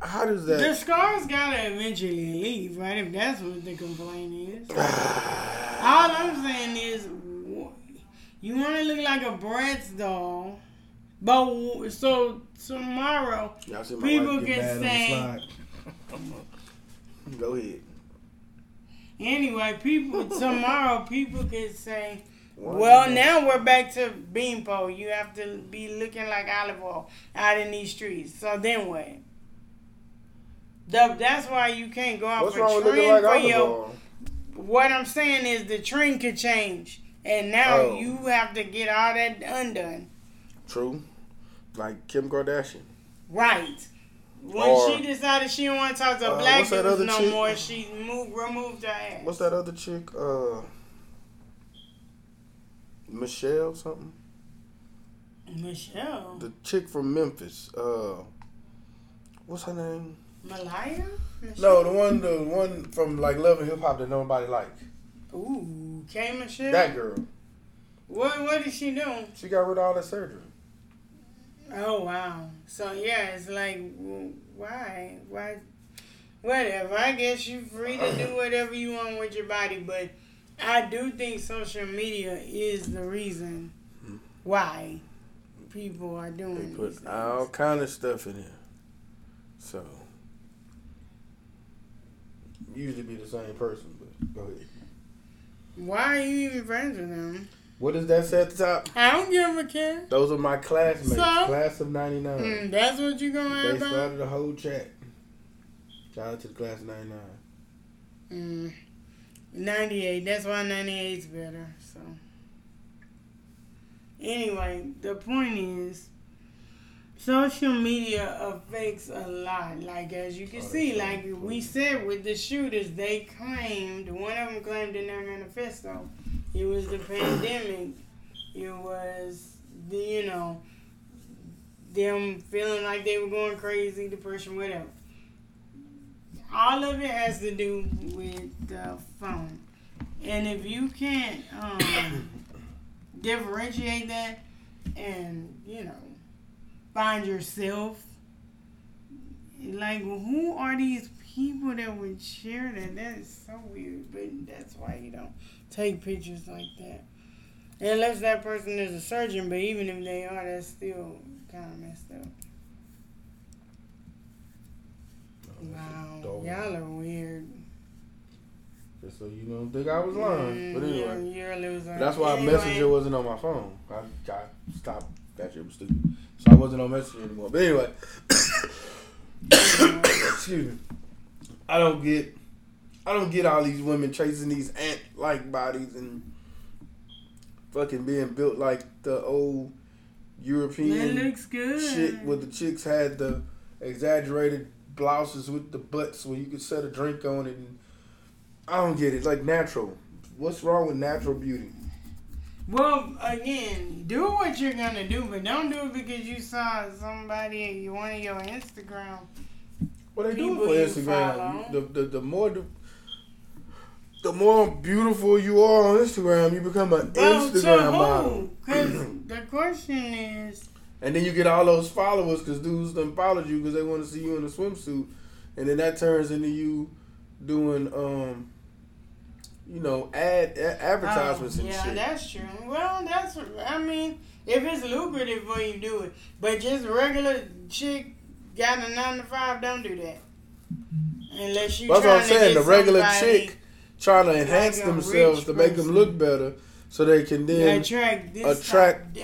how does that? The scars gotta eventually leave, right? If that's what the complaint is. All I'm saying is, you want to look like a Bratz doll, but so tomorrow people can say. Go ahead. Anyway, people tomorrow people can say. Well, now we're back to beanpole. You have to be looking like Olive Oyl out in these streets. So then what? The, that's why you can't go out What's for trend like for your. what I'm saying is the trend could change, and now Oh. you have to get all that undone. True. Like Kim Kardashian. Right. When Or- she decided she didn't want to talk to Uh, black what's that dudes other no chick? more, she moved, removed her ass. What's that other chick? Uh, Michelle something. Michelle. The chick from Memphis. Uh, what's her name? Malaya? No, the one, the one from like Love and Hip Hop that nobody like. Ooh, K shit. That girl. What, what did she do? She got rid of all that surgery. Oh, wow. So, yeah, it's like, why? Why? Whatever. I guess you're free to do whatever you want with your body, but I do think social media is the reason why people are doing They put all kind of stuff in there. So usually be the same person, but go ahead. Why are you even friends with them? What does that say at the top? I don't give a care. Those are my classmates, So? class of '99. Mm, that's what you're gonna They have about? started the whole chat. Shout out to the class of '99. Mm, 98. That's why 98's better. So, anyway, the point is, social media affects a lot. Like as you can Oh, see, like we said with the shooters, they claimed one of them claimed in their manifesto, it was the pandemic. It was the you know them feeling like they were going crazy, depression, whatever all of it has to do with the phone. And if you can't um, differentiate that and, you know, find yourself, like, who are these people that would share that? That is so weird. But that's why you don't take pictures like that. Unless that person is a surgeon, but even if they are, that's still kind of messed up. Wow, y'all are weird. Just so you don't think I was lying. But Mm, anyway. you're, you're a loser. That's why Anyway, Messenger wasn't on my phone. I, I stopped. That shit was stupid. So I wasn't on Messenger anymore. But anyway, excuse me. I don't get. I don't get all these women chasing these ant-like bodies and fucking being built like the old That European looks good. shit where the chicks had the exaggerated blouses with the butts where you could set a drink on it. And I don't get it. It's like natural. What's wrong with natural beauty? Well, again, do what you're gonna do, but don't do it because you saw somebody you one of your Instagram. Well, they do it for Instagram. The, the the more the, the more beautiful you are on Instagram, you become an Well, Instagram model. Because the question is, And then you get all those followers because dudes done followed you because they want to see you in a swimsuit, and then that turns into you doing um, you know, ad, a- advertisements oh, and yeah, shit. Yeah, that's true. Well, that's I mean, if it's lucrative for you, do it. But just regular chick got a nine to five, don't do that. Unless you. That's what I'm saying. The regular chick trying to enhance like themselves to make them look better, so they can then attract this attract-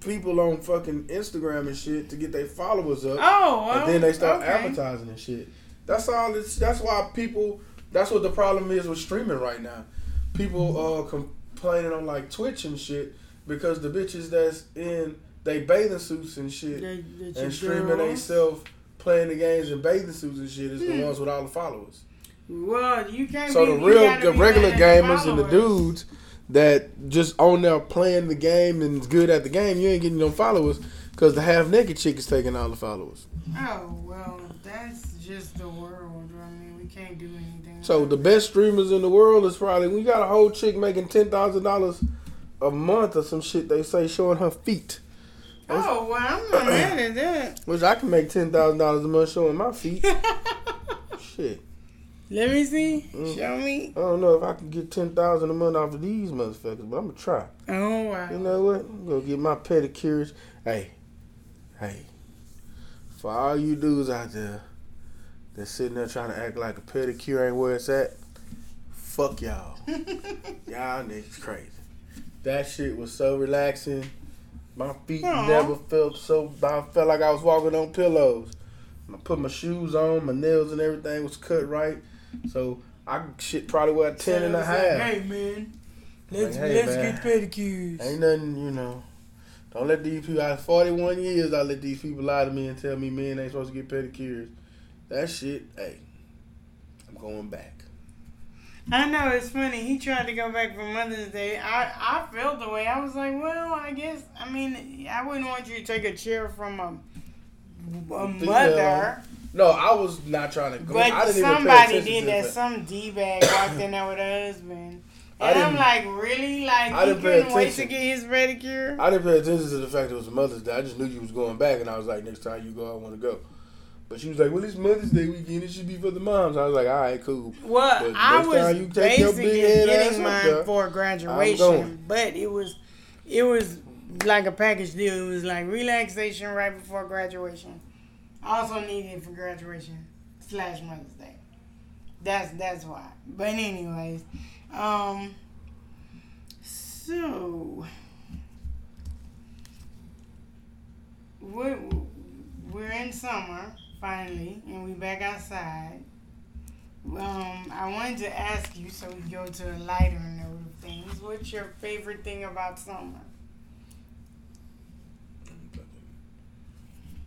people on fucking Instagram and shit to get their followers up. Oh, well, and then they start oh, okay. advertising and shit. That's all. It's, that's why people. That's what the problem is with streaming right now. People are complaining on like Twitch and shit because the bitches that's in they bathing suits and shit The, the and streaming themselves playing the games in bathing suits and shit is Hmm. the ones with all the followers. Well, you can't. So be, the real, the regular gamers and the dudes that just on there playing the game and good at the game, you ain't getting no followers because the half naked chick is taking all the followers. Oh well, that's just the world. I mean, we can't do anything. So the best streamers in the world is probably we got a whole chick making ten thousand dollars a month or some shit. They say showing her feet, Oh well, I'm not mad at that. which I can make ten thousand dollars a month showing my feet. shit, Let me see. Mm. Show me. I don't know if I can get ten thousand a month off of these motherfuckers, but I'm gonna try. Oh wow. You know what? I'm gonna get my pedicures. Hey, hey, for all you dudes out there that's sitting there trying to act like a pedicure ain't where it's at, fuck y'all. Y'all niggas crazy. That shit was so relaxing. My feet Aw. never felt so. I felt like I was walking on pillows. I put my shoes on, my nails and everything was cut right. So I shit probably was ten and a half. Like, hey man, let's Like, hey, let's man. get pedicures. Ain't nothing, you know. Don't let these people. Out forty one years, I let these people lie to me and tell me men ain't supposed to get pedicures. That shit, hey, I'm going back. I know it's funny. He tried to go back for Mother's Day. I I felt the way. I was like, well, I guess. I mean, I wouldn't want you to take a chair from a a mother. No, I was not trying to go. I But somebody did that. Some d bag walked in there with her husband, and I'm like, really? Like I he didn't couldn't wait to get his pedicure? I didn't pay attention to the fact it was Mother's Day. I just knew you was going back, and I was like, next time you go, I want to go. But she was like, well, it's Mother's Day weekend. It should be for the moms. I was like, all right, cool. Well, But I you was take your basically getting mine there, for graduation, but it was it was like a package deal. It was like relaxation right before graduation. I also needed it for graduation slash Mother's Day. That's that's why. But anyways, um, so we're we're in summer finally, and we back outside. Um, I wanted to ask you, so we go to a lighter note of things. What's your favorite thing about summer?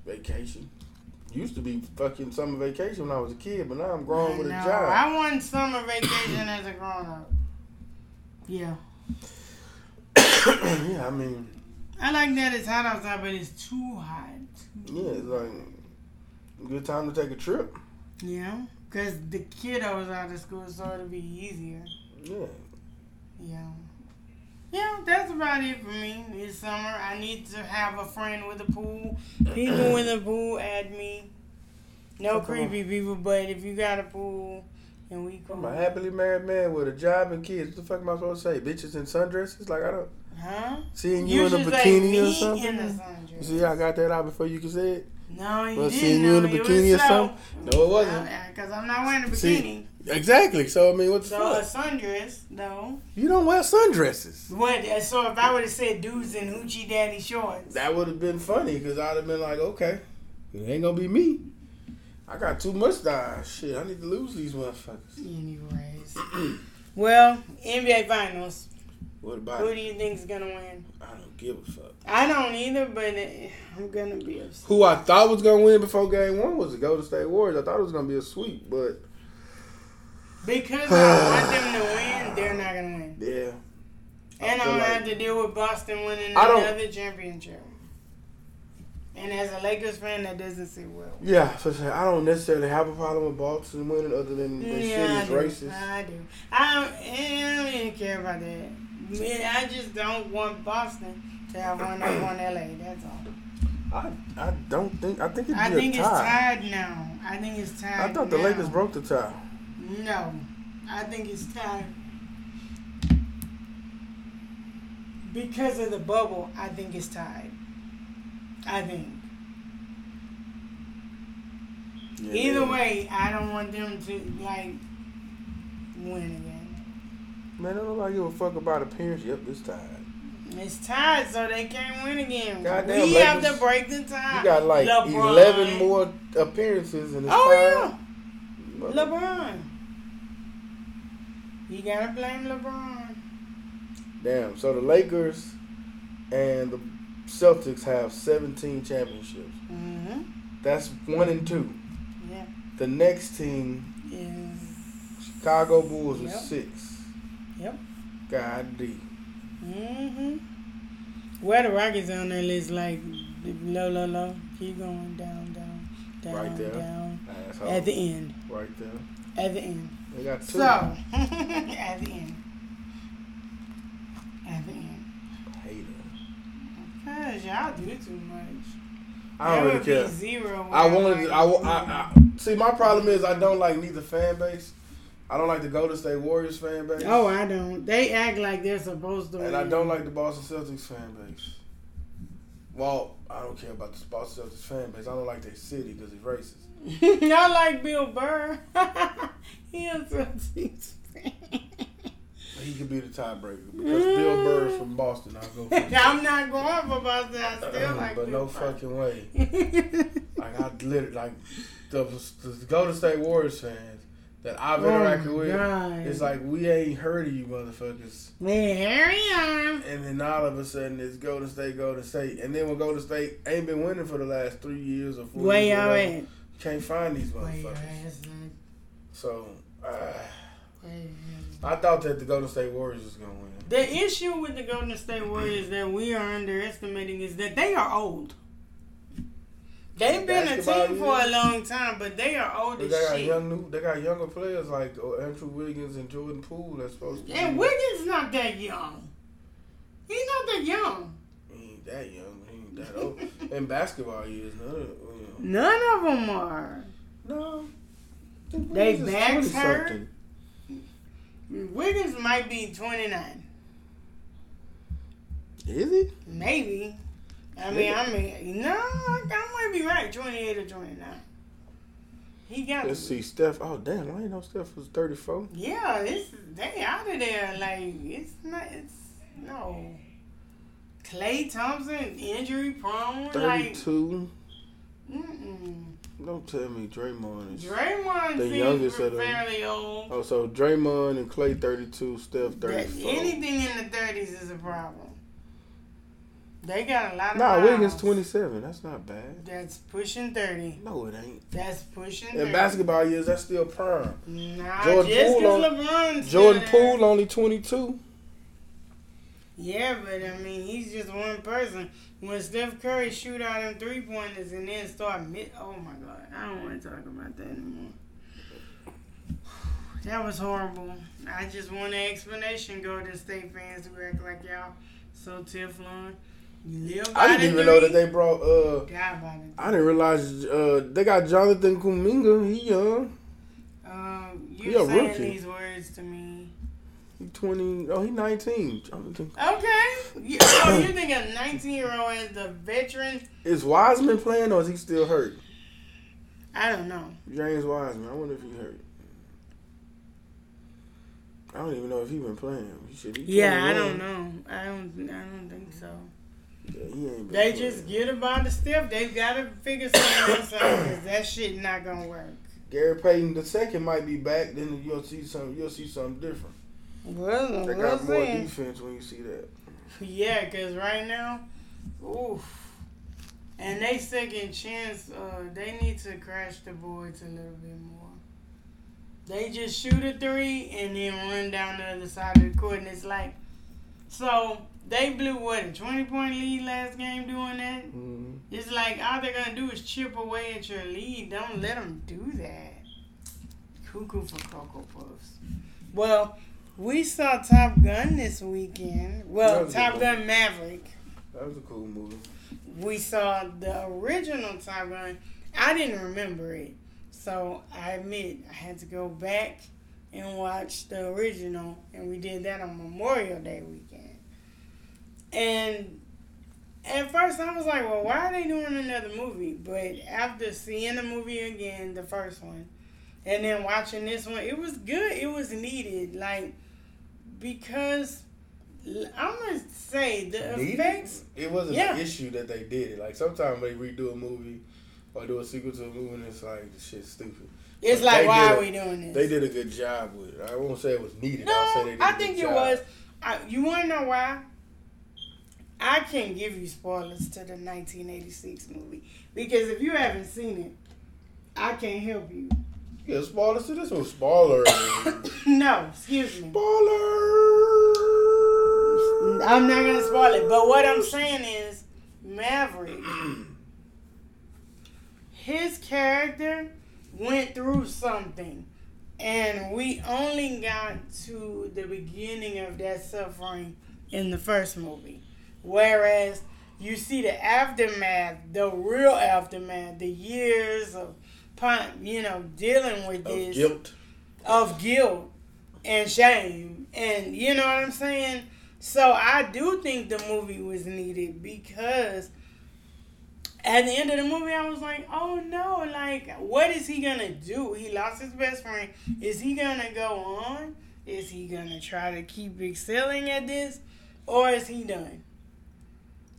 Vacation. Used to be fucking summer vacation when I was a kid, but now I'm grown with a job. I want summer vacation as a grown up. Yeah, yeah, I mean, I like that it's hot outside, but it's too hot. yeah, it's like good time to take a trip. Yeah, because the kiddos out of school, so it'll be easier. Yeah. Yeah. Yeah, that's about it for me this summer. I need to have a friend with a pool. People with a pool add me. No creepy people, but if you got a pool and we come. I'm a happily married man with a job and kids. What the fuck am I supposed to say? Bitches in sundresses? Like I don't Huh? seeing you, in a bikini or something. You see, I got that out before you can say it. No, you Well, didn't. seeing you in a. It bikini or something? No, it wasn't. Because I'm not wearing a bikini. See. Exactly. So I mean, what the So a sundress, no. You don't wear sundresses. What? So if I would have said dudes in hoochie daddy shorts, That would have been funny because I'd have been like, okay, it ain't gonna be me. I got too much time. Shit, I need to lose these motherfuckers. Anyways. well, NBA Finals. What about Who do you think is going to win? I don't give a fuck. I don't either, but eh, I'm going to be upset. Who I thought was gonna win before game one was the Golden State Warriors. I thought it was gonna be a sweep, but Because I want them to win, they're not going to win. yeah, And I I'm feel going to like- have to deal with Boston winning another championship. And as a Lakers fan, that doesn't sit well. yeah. For sure. I don't necessarily have a problem with Boston winning, other than the Yeah, shit is racist. I do. I don't, eh, I don't even care about that. Man, I just don't want Boston to have one up on LA. That's all. I I don't think I think be I think it's tied now. I think it's tied. I thought the now. Lakers broke the tie. No, I think it's tied. Because of the bubble, I think it's tied. I think. Yeah, Either way, I don't want them to like win again. man, I don't give a fuck about appearance. Yep, it's tied. It's tied, so they can't win again. Goddamn we have to break the tie. You got like LeBron. eleven more appearances in it's Oh tied. yeah, LeBron. You gotta blame LeBron. Damn. So the Lakers and the Celtics have 17 championships. Mm-hmm. That's one and two. Yeah. The next team, Is Chicago Bulls, with six. Yep. God D. mm-hmm. Where the Rockets on that list? Like low, low, low. Keep going down, down, down, Right there. down. Asshole. At the end. right there. At the end. They got two. So at the end. At the end. Hater. Cause y'all do too much. I don't There really care. Zero. I wanted. I. I, I see. My problem is I don't like neither fan base. I don't like the Golden State Warriors fan base. Oh, I don't. They act like they're supposed to. And I don't like the Boston Celtics fan base. Well, I don't care about the Boston Celtics fan base. I don't like their city because it's racist. I like Bill Burr. he a Celtics fan. He could be the tiebreaker because Bill Burr is from Boston. I'll go. For I'm not going for Boston. I still like but Bill no Burr. fucking way. Like I literally like the, the Golden State Warriors fans. That I've Oh interacted with, God. it's like we ain't heard of you motherfuckers. Man, here we are. And then all of a sudden it's Golden State, Golden State. And then when Golden State ain't been winning for the last three years or four Where years, can't find these motherfuckers. So uh, Where your ass I thought that the Golden State Warriors was gonna win. The issue with the Golden State Warriors that we are underestimating is that they are old. They've been a team for a long time, but they are old They got shit. young new, they got younger players like uh, Andrew Wiggins and Jordan Poole that's supposed to. And be- Wiggins not that young. He's not that young. He ain't that young. He ain't that old. In basketball years, none of you None of them are. know. No. They backs hurt. Wiggins might be 29. Is he? Maybe. I mean, I mean, no, I might be right. 28 or 29. He got Let's see, Steph. Oh damn, I didn't know Steph was thirty four. Yeah, it's they out of there. Like it's not. It's no. Klay Thompson injury prone. Thirty Like, two. mm-mm. Don't tell me Draymond is. Draymond The youngest of them. fairly old. Oh, so Draymond and Clay thirty two, Steph thirty anything in the thirties is a problem. They got a lot of. Nah. Wiggins twenty seven. That's not bad. That's pushing thirty. No, it ain't. That's pushing. In basketball years, that's still prime. Nah, Jordan just Poole on- LeBron's Jordan. Poole only twenty two. Yeah, but I mean, he's just one person. When Steph Curry shoot out them three pointers and then start mid, oh my god, I don't want to talk about that anymore. That was horrible. I just want an explanation. Golden State fans who act like y'all so Teflon. You live I didn't the even know that they brought. uh the I didn't realize uh they got Jonathan Kuminga. He young. Um, you're saying rookie. these words to me. He twenty. Oh, he nineteen. Jonathan. Okay. You, so you think a 19 year old is a veteran? Is Wiseman playing or is he still hurt? I don't know. James Wiseman. I wonder if he hurt. I don't even know if he been playing. He should. He Yeah, I don't know. I don't. I don't think so. They just get him about the stiff. They've got to figure something else out because that shit not gonna work. Gary Payton the second might be back. Then you'll see some. You'll see something different. Well, They got more defense when you see that. Yeah, because right now, oof. And they second chance. Uh, they need to crash the boards a little bit more. They just shoot a three and then run down the other side of the court, and it's like, so they blew what a twenty point lead last game doing that. Mm-hmm. It's like all they're gonna do is chip away at your lead. Don't let them do that. Cuckoo for Cocoa Puffs. Well, we saw Top Gun this weekend. Well, Top Gun Maverick. That was a cool movie. We saw the original Top Gun. I didn't remember it, so I admit I had to go back and watch the original, and we did that on Memorial Day weekend. And at first, I was like, "Well, why are they doing another movie?" But after seeing the movie again, the first one, and then watching this one, it was good. It was needed, like because I'm gonna say the Needed? effects. It wasn't Yeah. an issue that they did it. Like sometimes they redo a movie or do a sequel to a movie and it's like the shit's stupid. It's But like, why did are a- we doing this? They did a good job with it. I won't say it was needed. No, I'll say they did I a think it was. I, you want to know why? I can't give you spoilers to the 1986 movie because if you haven't seen it, I can't help you. Yeah, spoilers to this one. Spoiler. no, excuse me. Spoiler. I'm not gonna spoil it, but what I'm saying is, Maverick, his character went through something, and we only got to the beginning of that suffering in the first movie, whereas you see the aftermath, the real aftermath, the years of, you know, dealing with Of this guilt. of guilt and shame. And you know what I'm saying? So I do think the movie was needed because at the end of the movie I was like, oh no, like what is he gonna do? He lost his best friend. Is he gonna go on? Is he gonna try to keep excelling at this? Or is he done?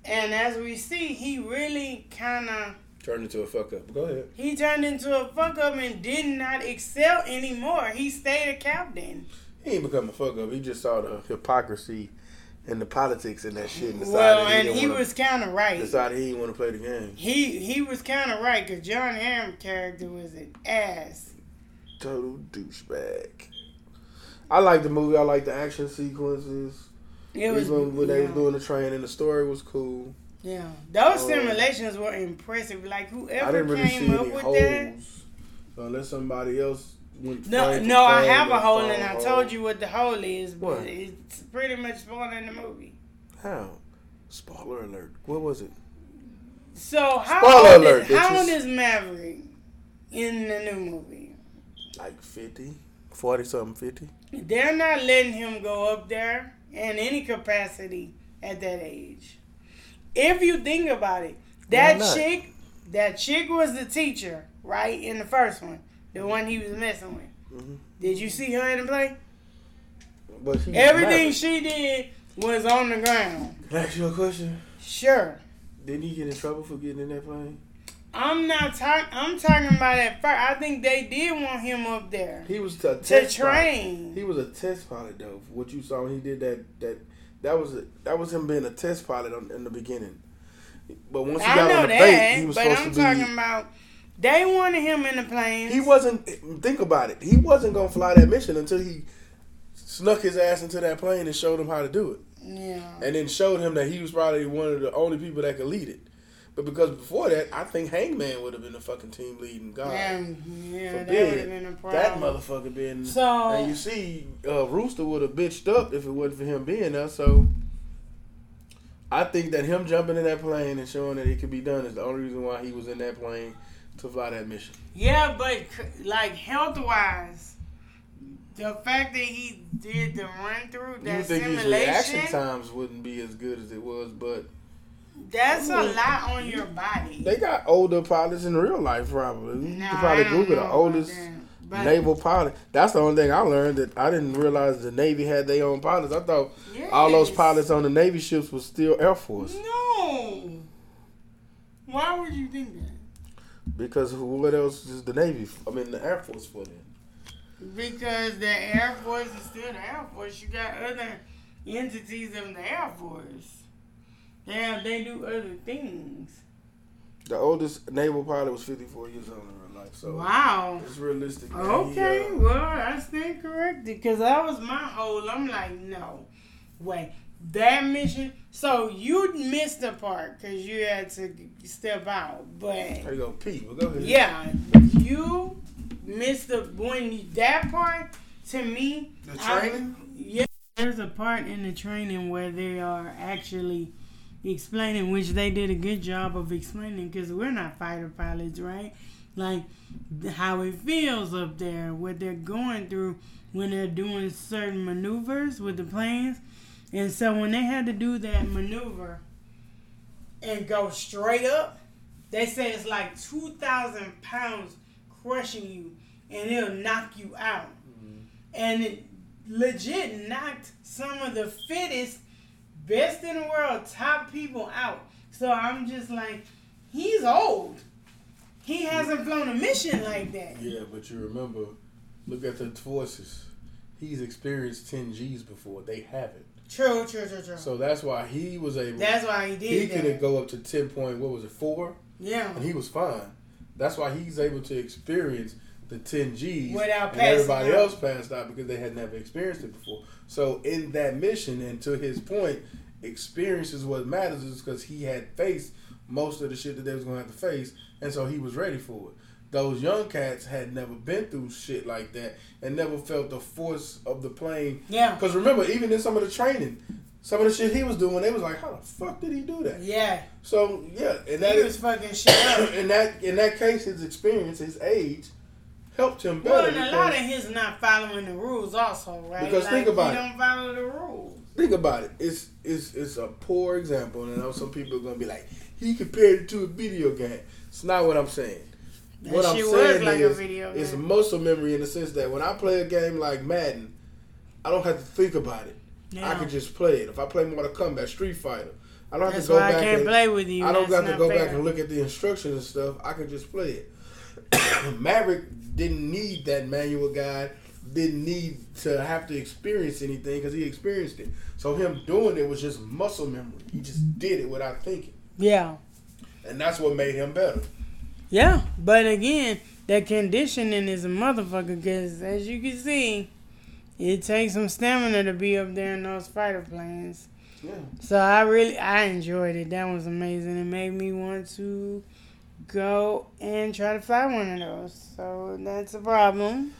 And as we see, he really kinda Turned into a fuck up. Go ahead. He turned into a fuck up and did not excel anymore. He stayed a captain. He ain't become a fuck up. He just saw the hypocrisy and the politics and that shit. And decided Well, he and didn't he wanna- was kind of right. decided he didn't want to play the game. He he was kind of right because Jon Hamm character was an ass. Total douchebag. I like the movie. I like the action sequences. It was Even when they yeah, was doing the training, the story was cool. yeah. Those Um, simulations were impressive. Like whoever really came up any with holes that. unless somebody else went. No, no, I have a and hole, and I hole. told you what the hole is, but What? it's pretty much spoiling the movie. How? Spoiler alert. What was it? So how Spoiler old, alert, is, how old is Maverick in the new movie? Like 50? 40 something, 50? They're not letting him go up there in any capacity at that age. If you think about it, that chick, that chick was the teacher, right? In the first one, the one he was messing with. Mhm. Did you see her in the play? But she Everything she did was on the ground. Can I ask you a question? Sure. Didn't he get in trouble for getting in that plane? I'm not talking. I'm talking about at first. I think they did want him up there He was a to test pilot. train. He was a test pilot though. What you saw when he did that that that was a, that was him being a test pilot on, in the beginning. But once he I got on the that, bait, he was but supposed I'm to be. talking about they wanted him in the plane. He wasn't. Think about it. He wasn't gonna fly that mission until he snuck his ass into that plane and showed him how to do it, Yeah. and then showed him that he was probably one of the only people that could lead it. But because before that, I think Hangman would have been the fucking team leading guy. And, yeah, that would have been a problem. that motherfucker been. So- and you see, uh, Rooster would have bitched up if it wasn't for him being there. So I think that him jumping in that plane and showing that it could be done is the only reason why he was in that plane to fly that mission. Yeah, but like health wise, the fact that he did the run through you that would think his reaction simulation, times wouldn't be as good as it was, but that's a lot on your body. they got older pilots in real life. Probably you could probably Google the oldest. But naval pilot. That's the only thing I learned that I didn't realize the Navy had their own pilots. I thought all those pilots on the Navy ships was still Air Force. No. Why would you think that? Because who- what else is the Navy? I mean, the Air Force for then. Because the Air Force is still the Air Force. You got other entities of the Air Force. They have, they do other things. The oldest naval pilot was 54 years old in real life, so Wow. it's realistic. man. Okay, He, uh, well, I stand corrected because that was my whole. I'm like, no, wait, that mission. So you missed the part because you had to step out, but there you go, Pete. Well, go ahead. yeah, you missed the when you, that part. To me, The I- training? yeah, there's a part in the training where they are actually explaining, which they did a good job of explaining because we're not fighter pilots, right? Like how it feels up there, what they're going through when they're doing certain maneuvers with the planes. And so when they had to do that maneuver and go straight up, they say it's like 2,000 pounds crushing you and it'll knock you out. Mm-hmm. And it legit knocked some of the fittest, best in the world, top people out. So I'm just like, he's old. He hasn't flown a mission like that. Yeah, but you remember, look at the forces. He's experienced 10 Gs before. They haven't. True, true, true, true. So that's why he was able. That's why he did. he could go up to 10 point, what was it, 4? Yeah. And he was fine. That's why he's able to experience the 10 Gs. Without and passing everybody out. else passed out because they had never experienced it before. So in that mission, and to his point, experience is what matters is because he had faced most of the shit that they was going to have to face, and so he was ready for it. Those young cats had never been through shit like that and never felt the force of the plane. Yeah. Because remember, even in some of the training, some of the shit he was doing, they was like, "How the fuck did he do that?" Yeah. So yeah, and that He is was fucking shit up. in that in that case, his experience, his age, helped him Well, and a lot of his not following the rules also, right? Because like, think about he it. don't follow the rules. think about it. It's it's it's a poor example, and I know some people are gonna be like, he compared it to a video game. It's not what I'm saying. That what I'm saying like is, it's muscle memory in the sense that when I play a game like Madden, I don't have to think about it. I can just play it. If I play Mortal Kombat, Street Fighter, I don't have That's to go back. I can't and, play with you. I don't That's to go fair. back and look at the instructions and stuff. I can just play it. Maverick didn't need that manual guide. Didn't need to have to experience anything because he experienced it. So him doing it was just muscle memory. He just did it without thinking, Yeah. and that's what made him better. Yeah, but again, that conditioning is a motherfucker because as you can see, it takes some stamina to be up there in those fighter planes. Yeah. So I really I enjoyed it. That was amazing. It made me want to go and try to fly one of those. So that's a problem.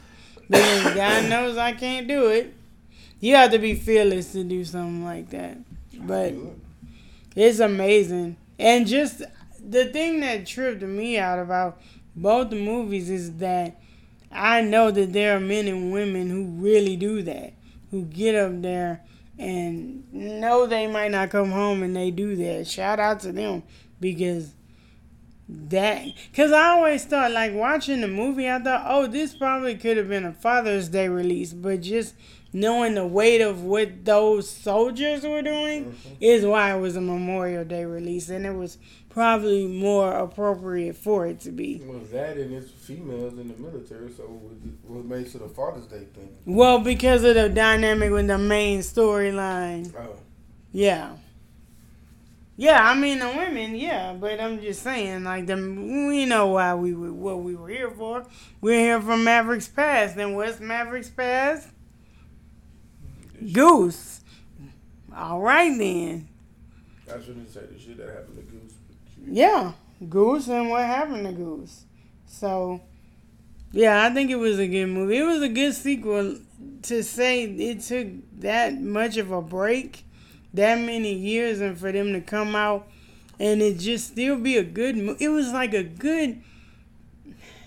Because God knows I can't do it. You have to be fearless to do something like that. But it's amazing. And just the thing that tripped me out about both the movies is that I know that there are men and women who really do that, who get up there and know they might not come home and they do that. Shout out to them because that because I always thought like watching the movie, I thought, oh, this probably could have been a Father's Day release, but just knowing the weight of what those soldiers were doing mm-hmm. is why it was a Memorial Day release, and it was probably more appropriate for it to be. Well, that and it's females in the military, so what makes it a Father's Day thing? Well, because of the dynamic with the main storyline. Oh, Yeah. Yeah, I mean the women, yeah, but I'm just saying, like the we know why we were what we were here for. We're here for Mavericks Past, and what's Mavericks Past? Goose. All right then. I shouldn't say the shit that happened to Goose. Yeah, Goose and what happened to Goose. So, yeah, I think it was a good movie. It was a good sequel. To say it took that much of a break, that many years, and for them to come out and it just still be a good. It was like a good,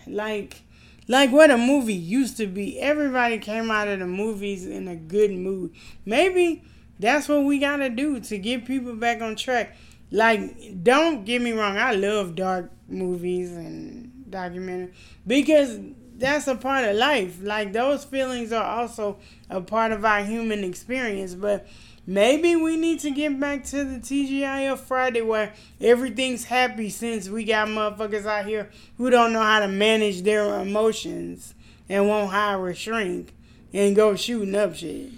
like, like what a movie used to be. Everybody came out of the movies in a good mood. Maybe that's what we gotta do to get people back on track. Like, don't get me wrong, I love dark movies and documentaries because that's a part of life. Like, those feelings are also a part of our human experience. But maybe we need to get back to the TGIF Friday where everything's happy since we got motherfuckers out here who don't know how to manage their emotions and won't hire a shrink and go shooting up shit.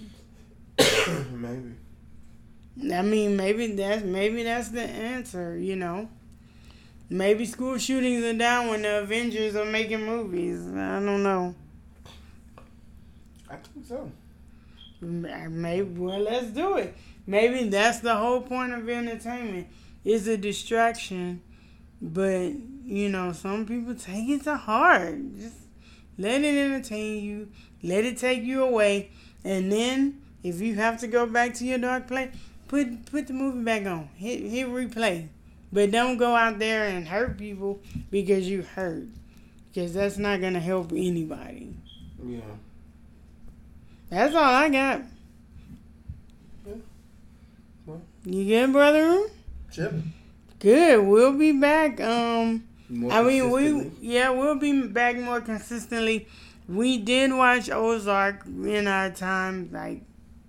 Maybe. I mean, maybe that's maybe that's the answer. You know, maybe school shootings are down when the Avengers are making movies. I don't know. I think so. Maybe well, let's do it. Maybe that's the whole point of entertainment. It's a distraction, but you know, some people take it to heart. Just let it entertain you. Let it take you away, and then if you have to go back to your dark place, put put the movie back on. Hit hit replay, but don't go out there and hurt people because you hurt, because that's not gonna help anybody. Yeah. That's all I got. Yeah. Well. You good, brother? Chilling. Good. We'll be back. Um, More I mean, we consistently. yeah, we'll be back more consistently. We did watch Ozark in our time, like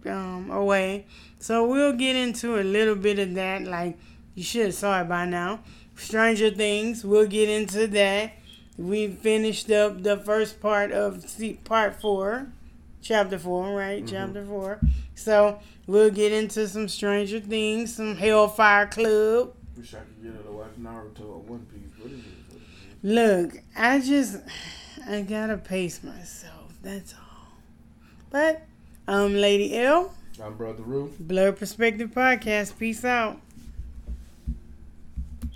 um away, so we'll get into a little bit of that. Like you should have saw it by now. Stranger Things. We'll get into that. We finished up the first part of part four, chapter four, right? Mhm. Chapter four. So we'll get into some Stranger Things, some Hellfire Club. Wish I could get her to watch Naruto or One Piece. What is it? What is it? Look, I just I gotta pace myself. That's all. But I'm Lady L, I'm Brother Roo. Blur Perspective Podcast. Peace out.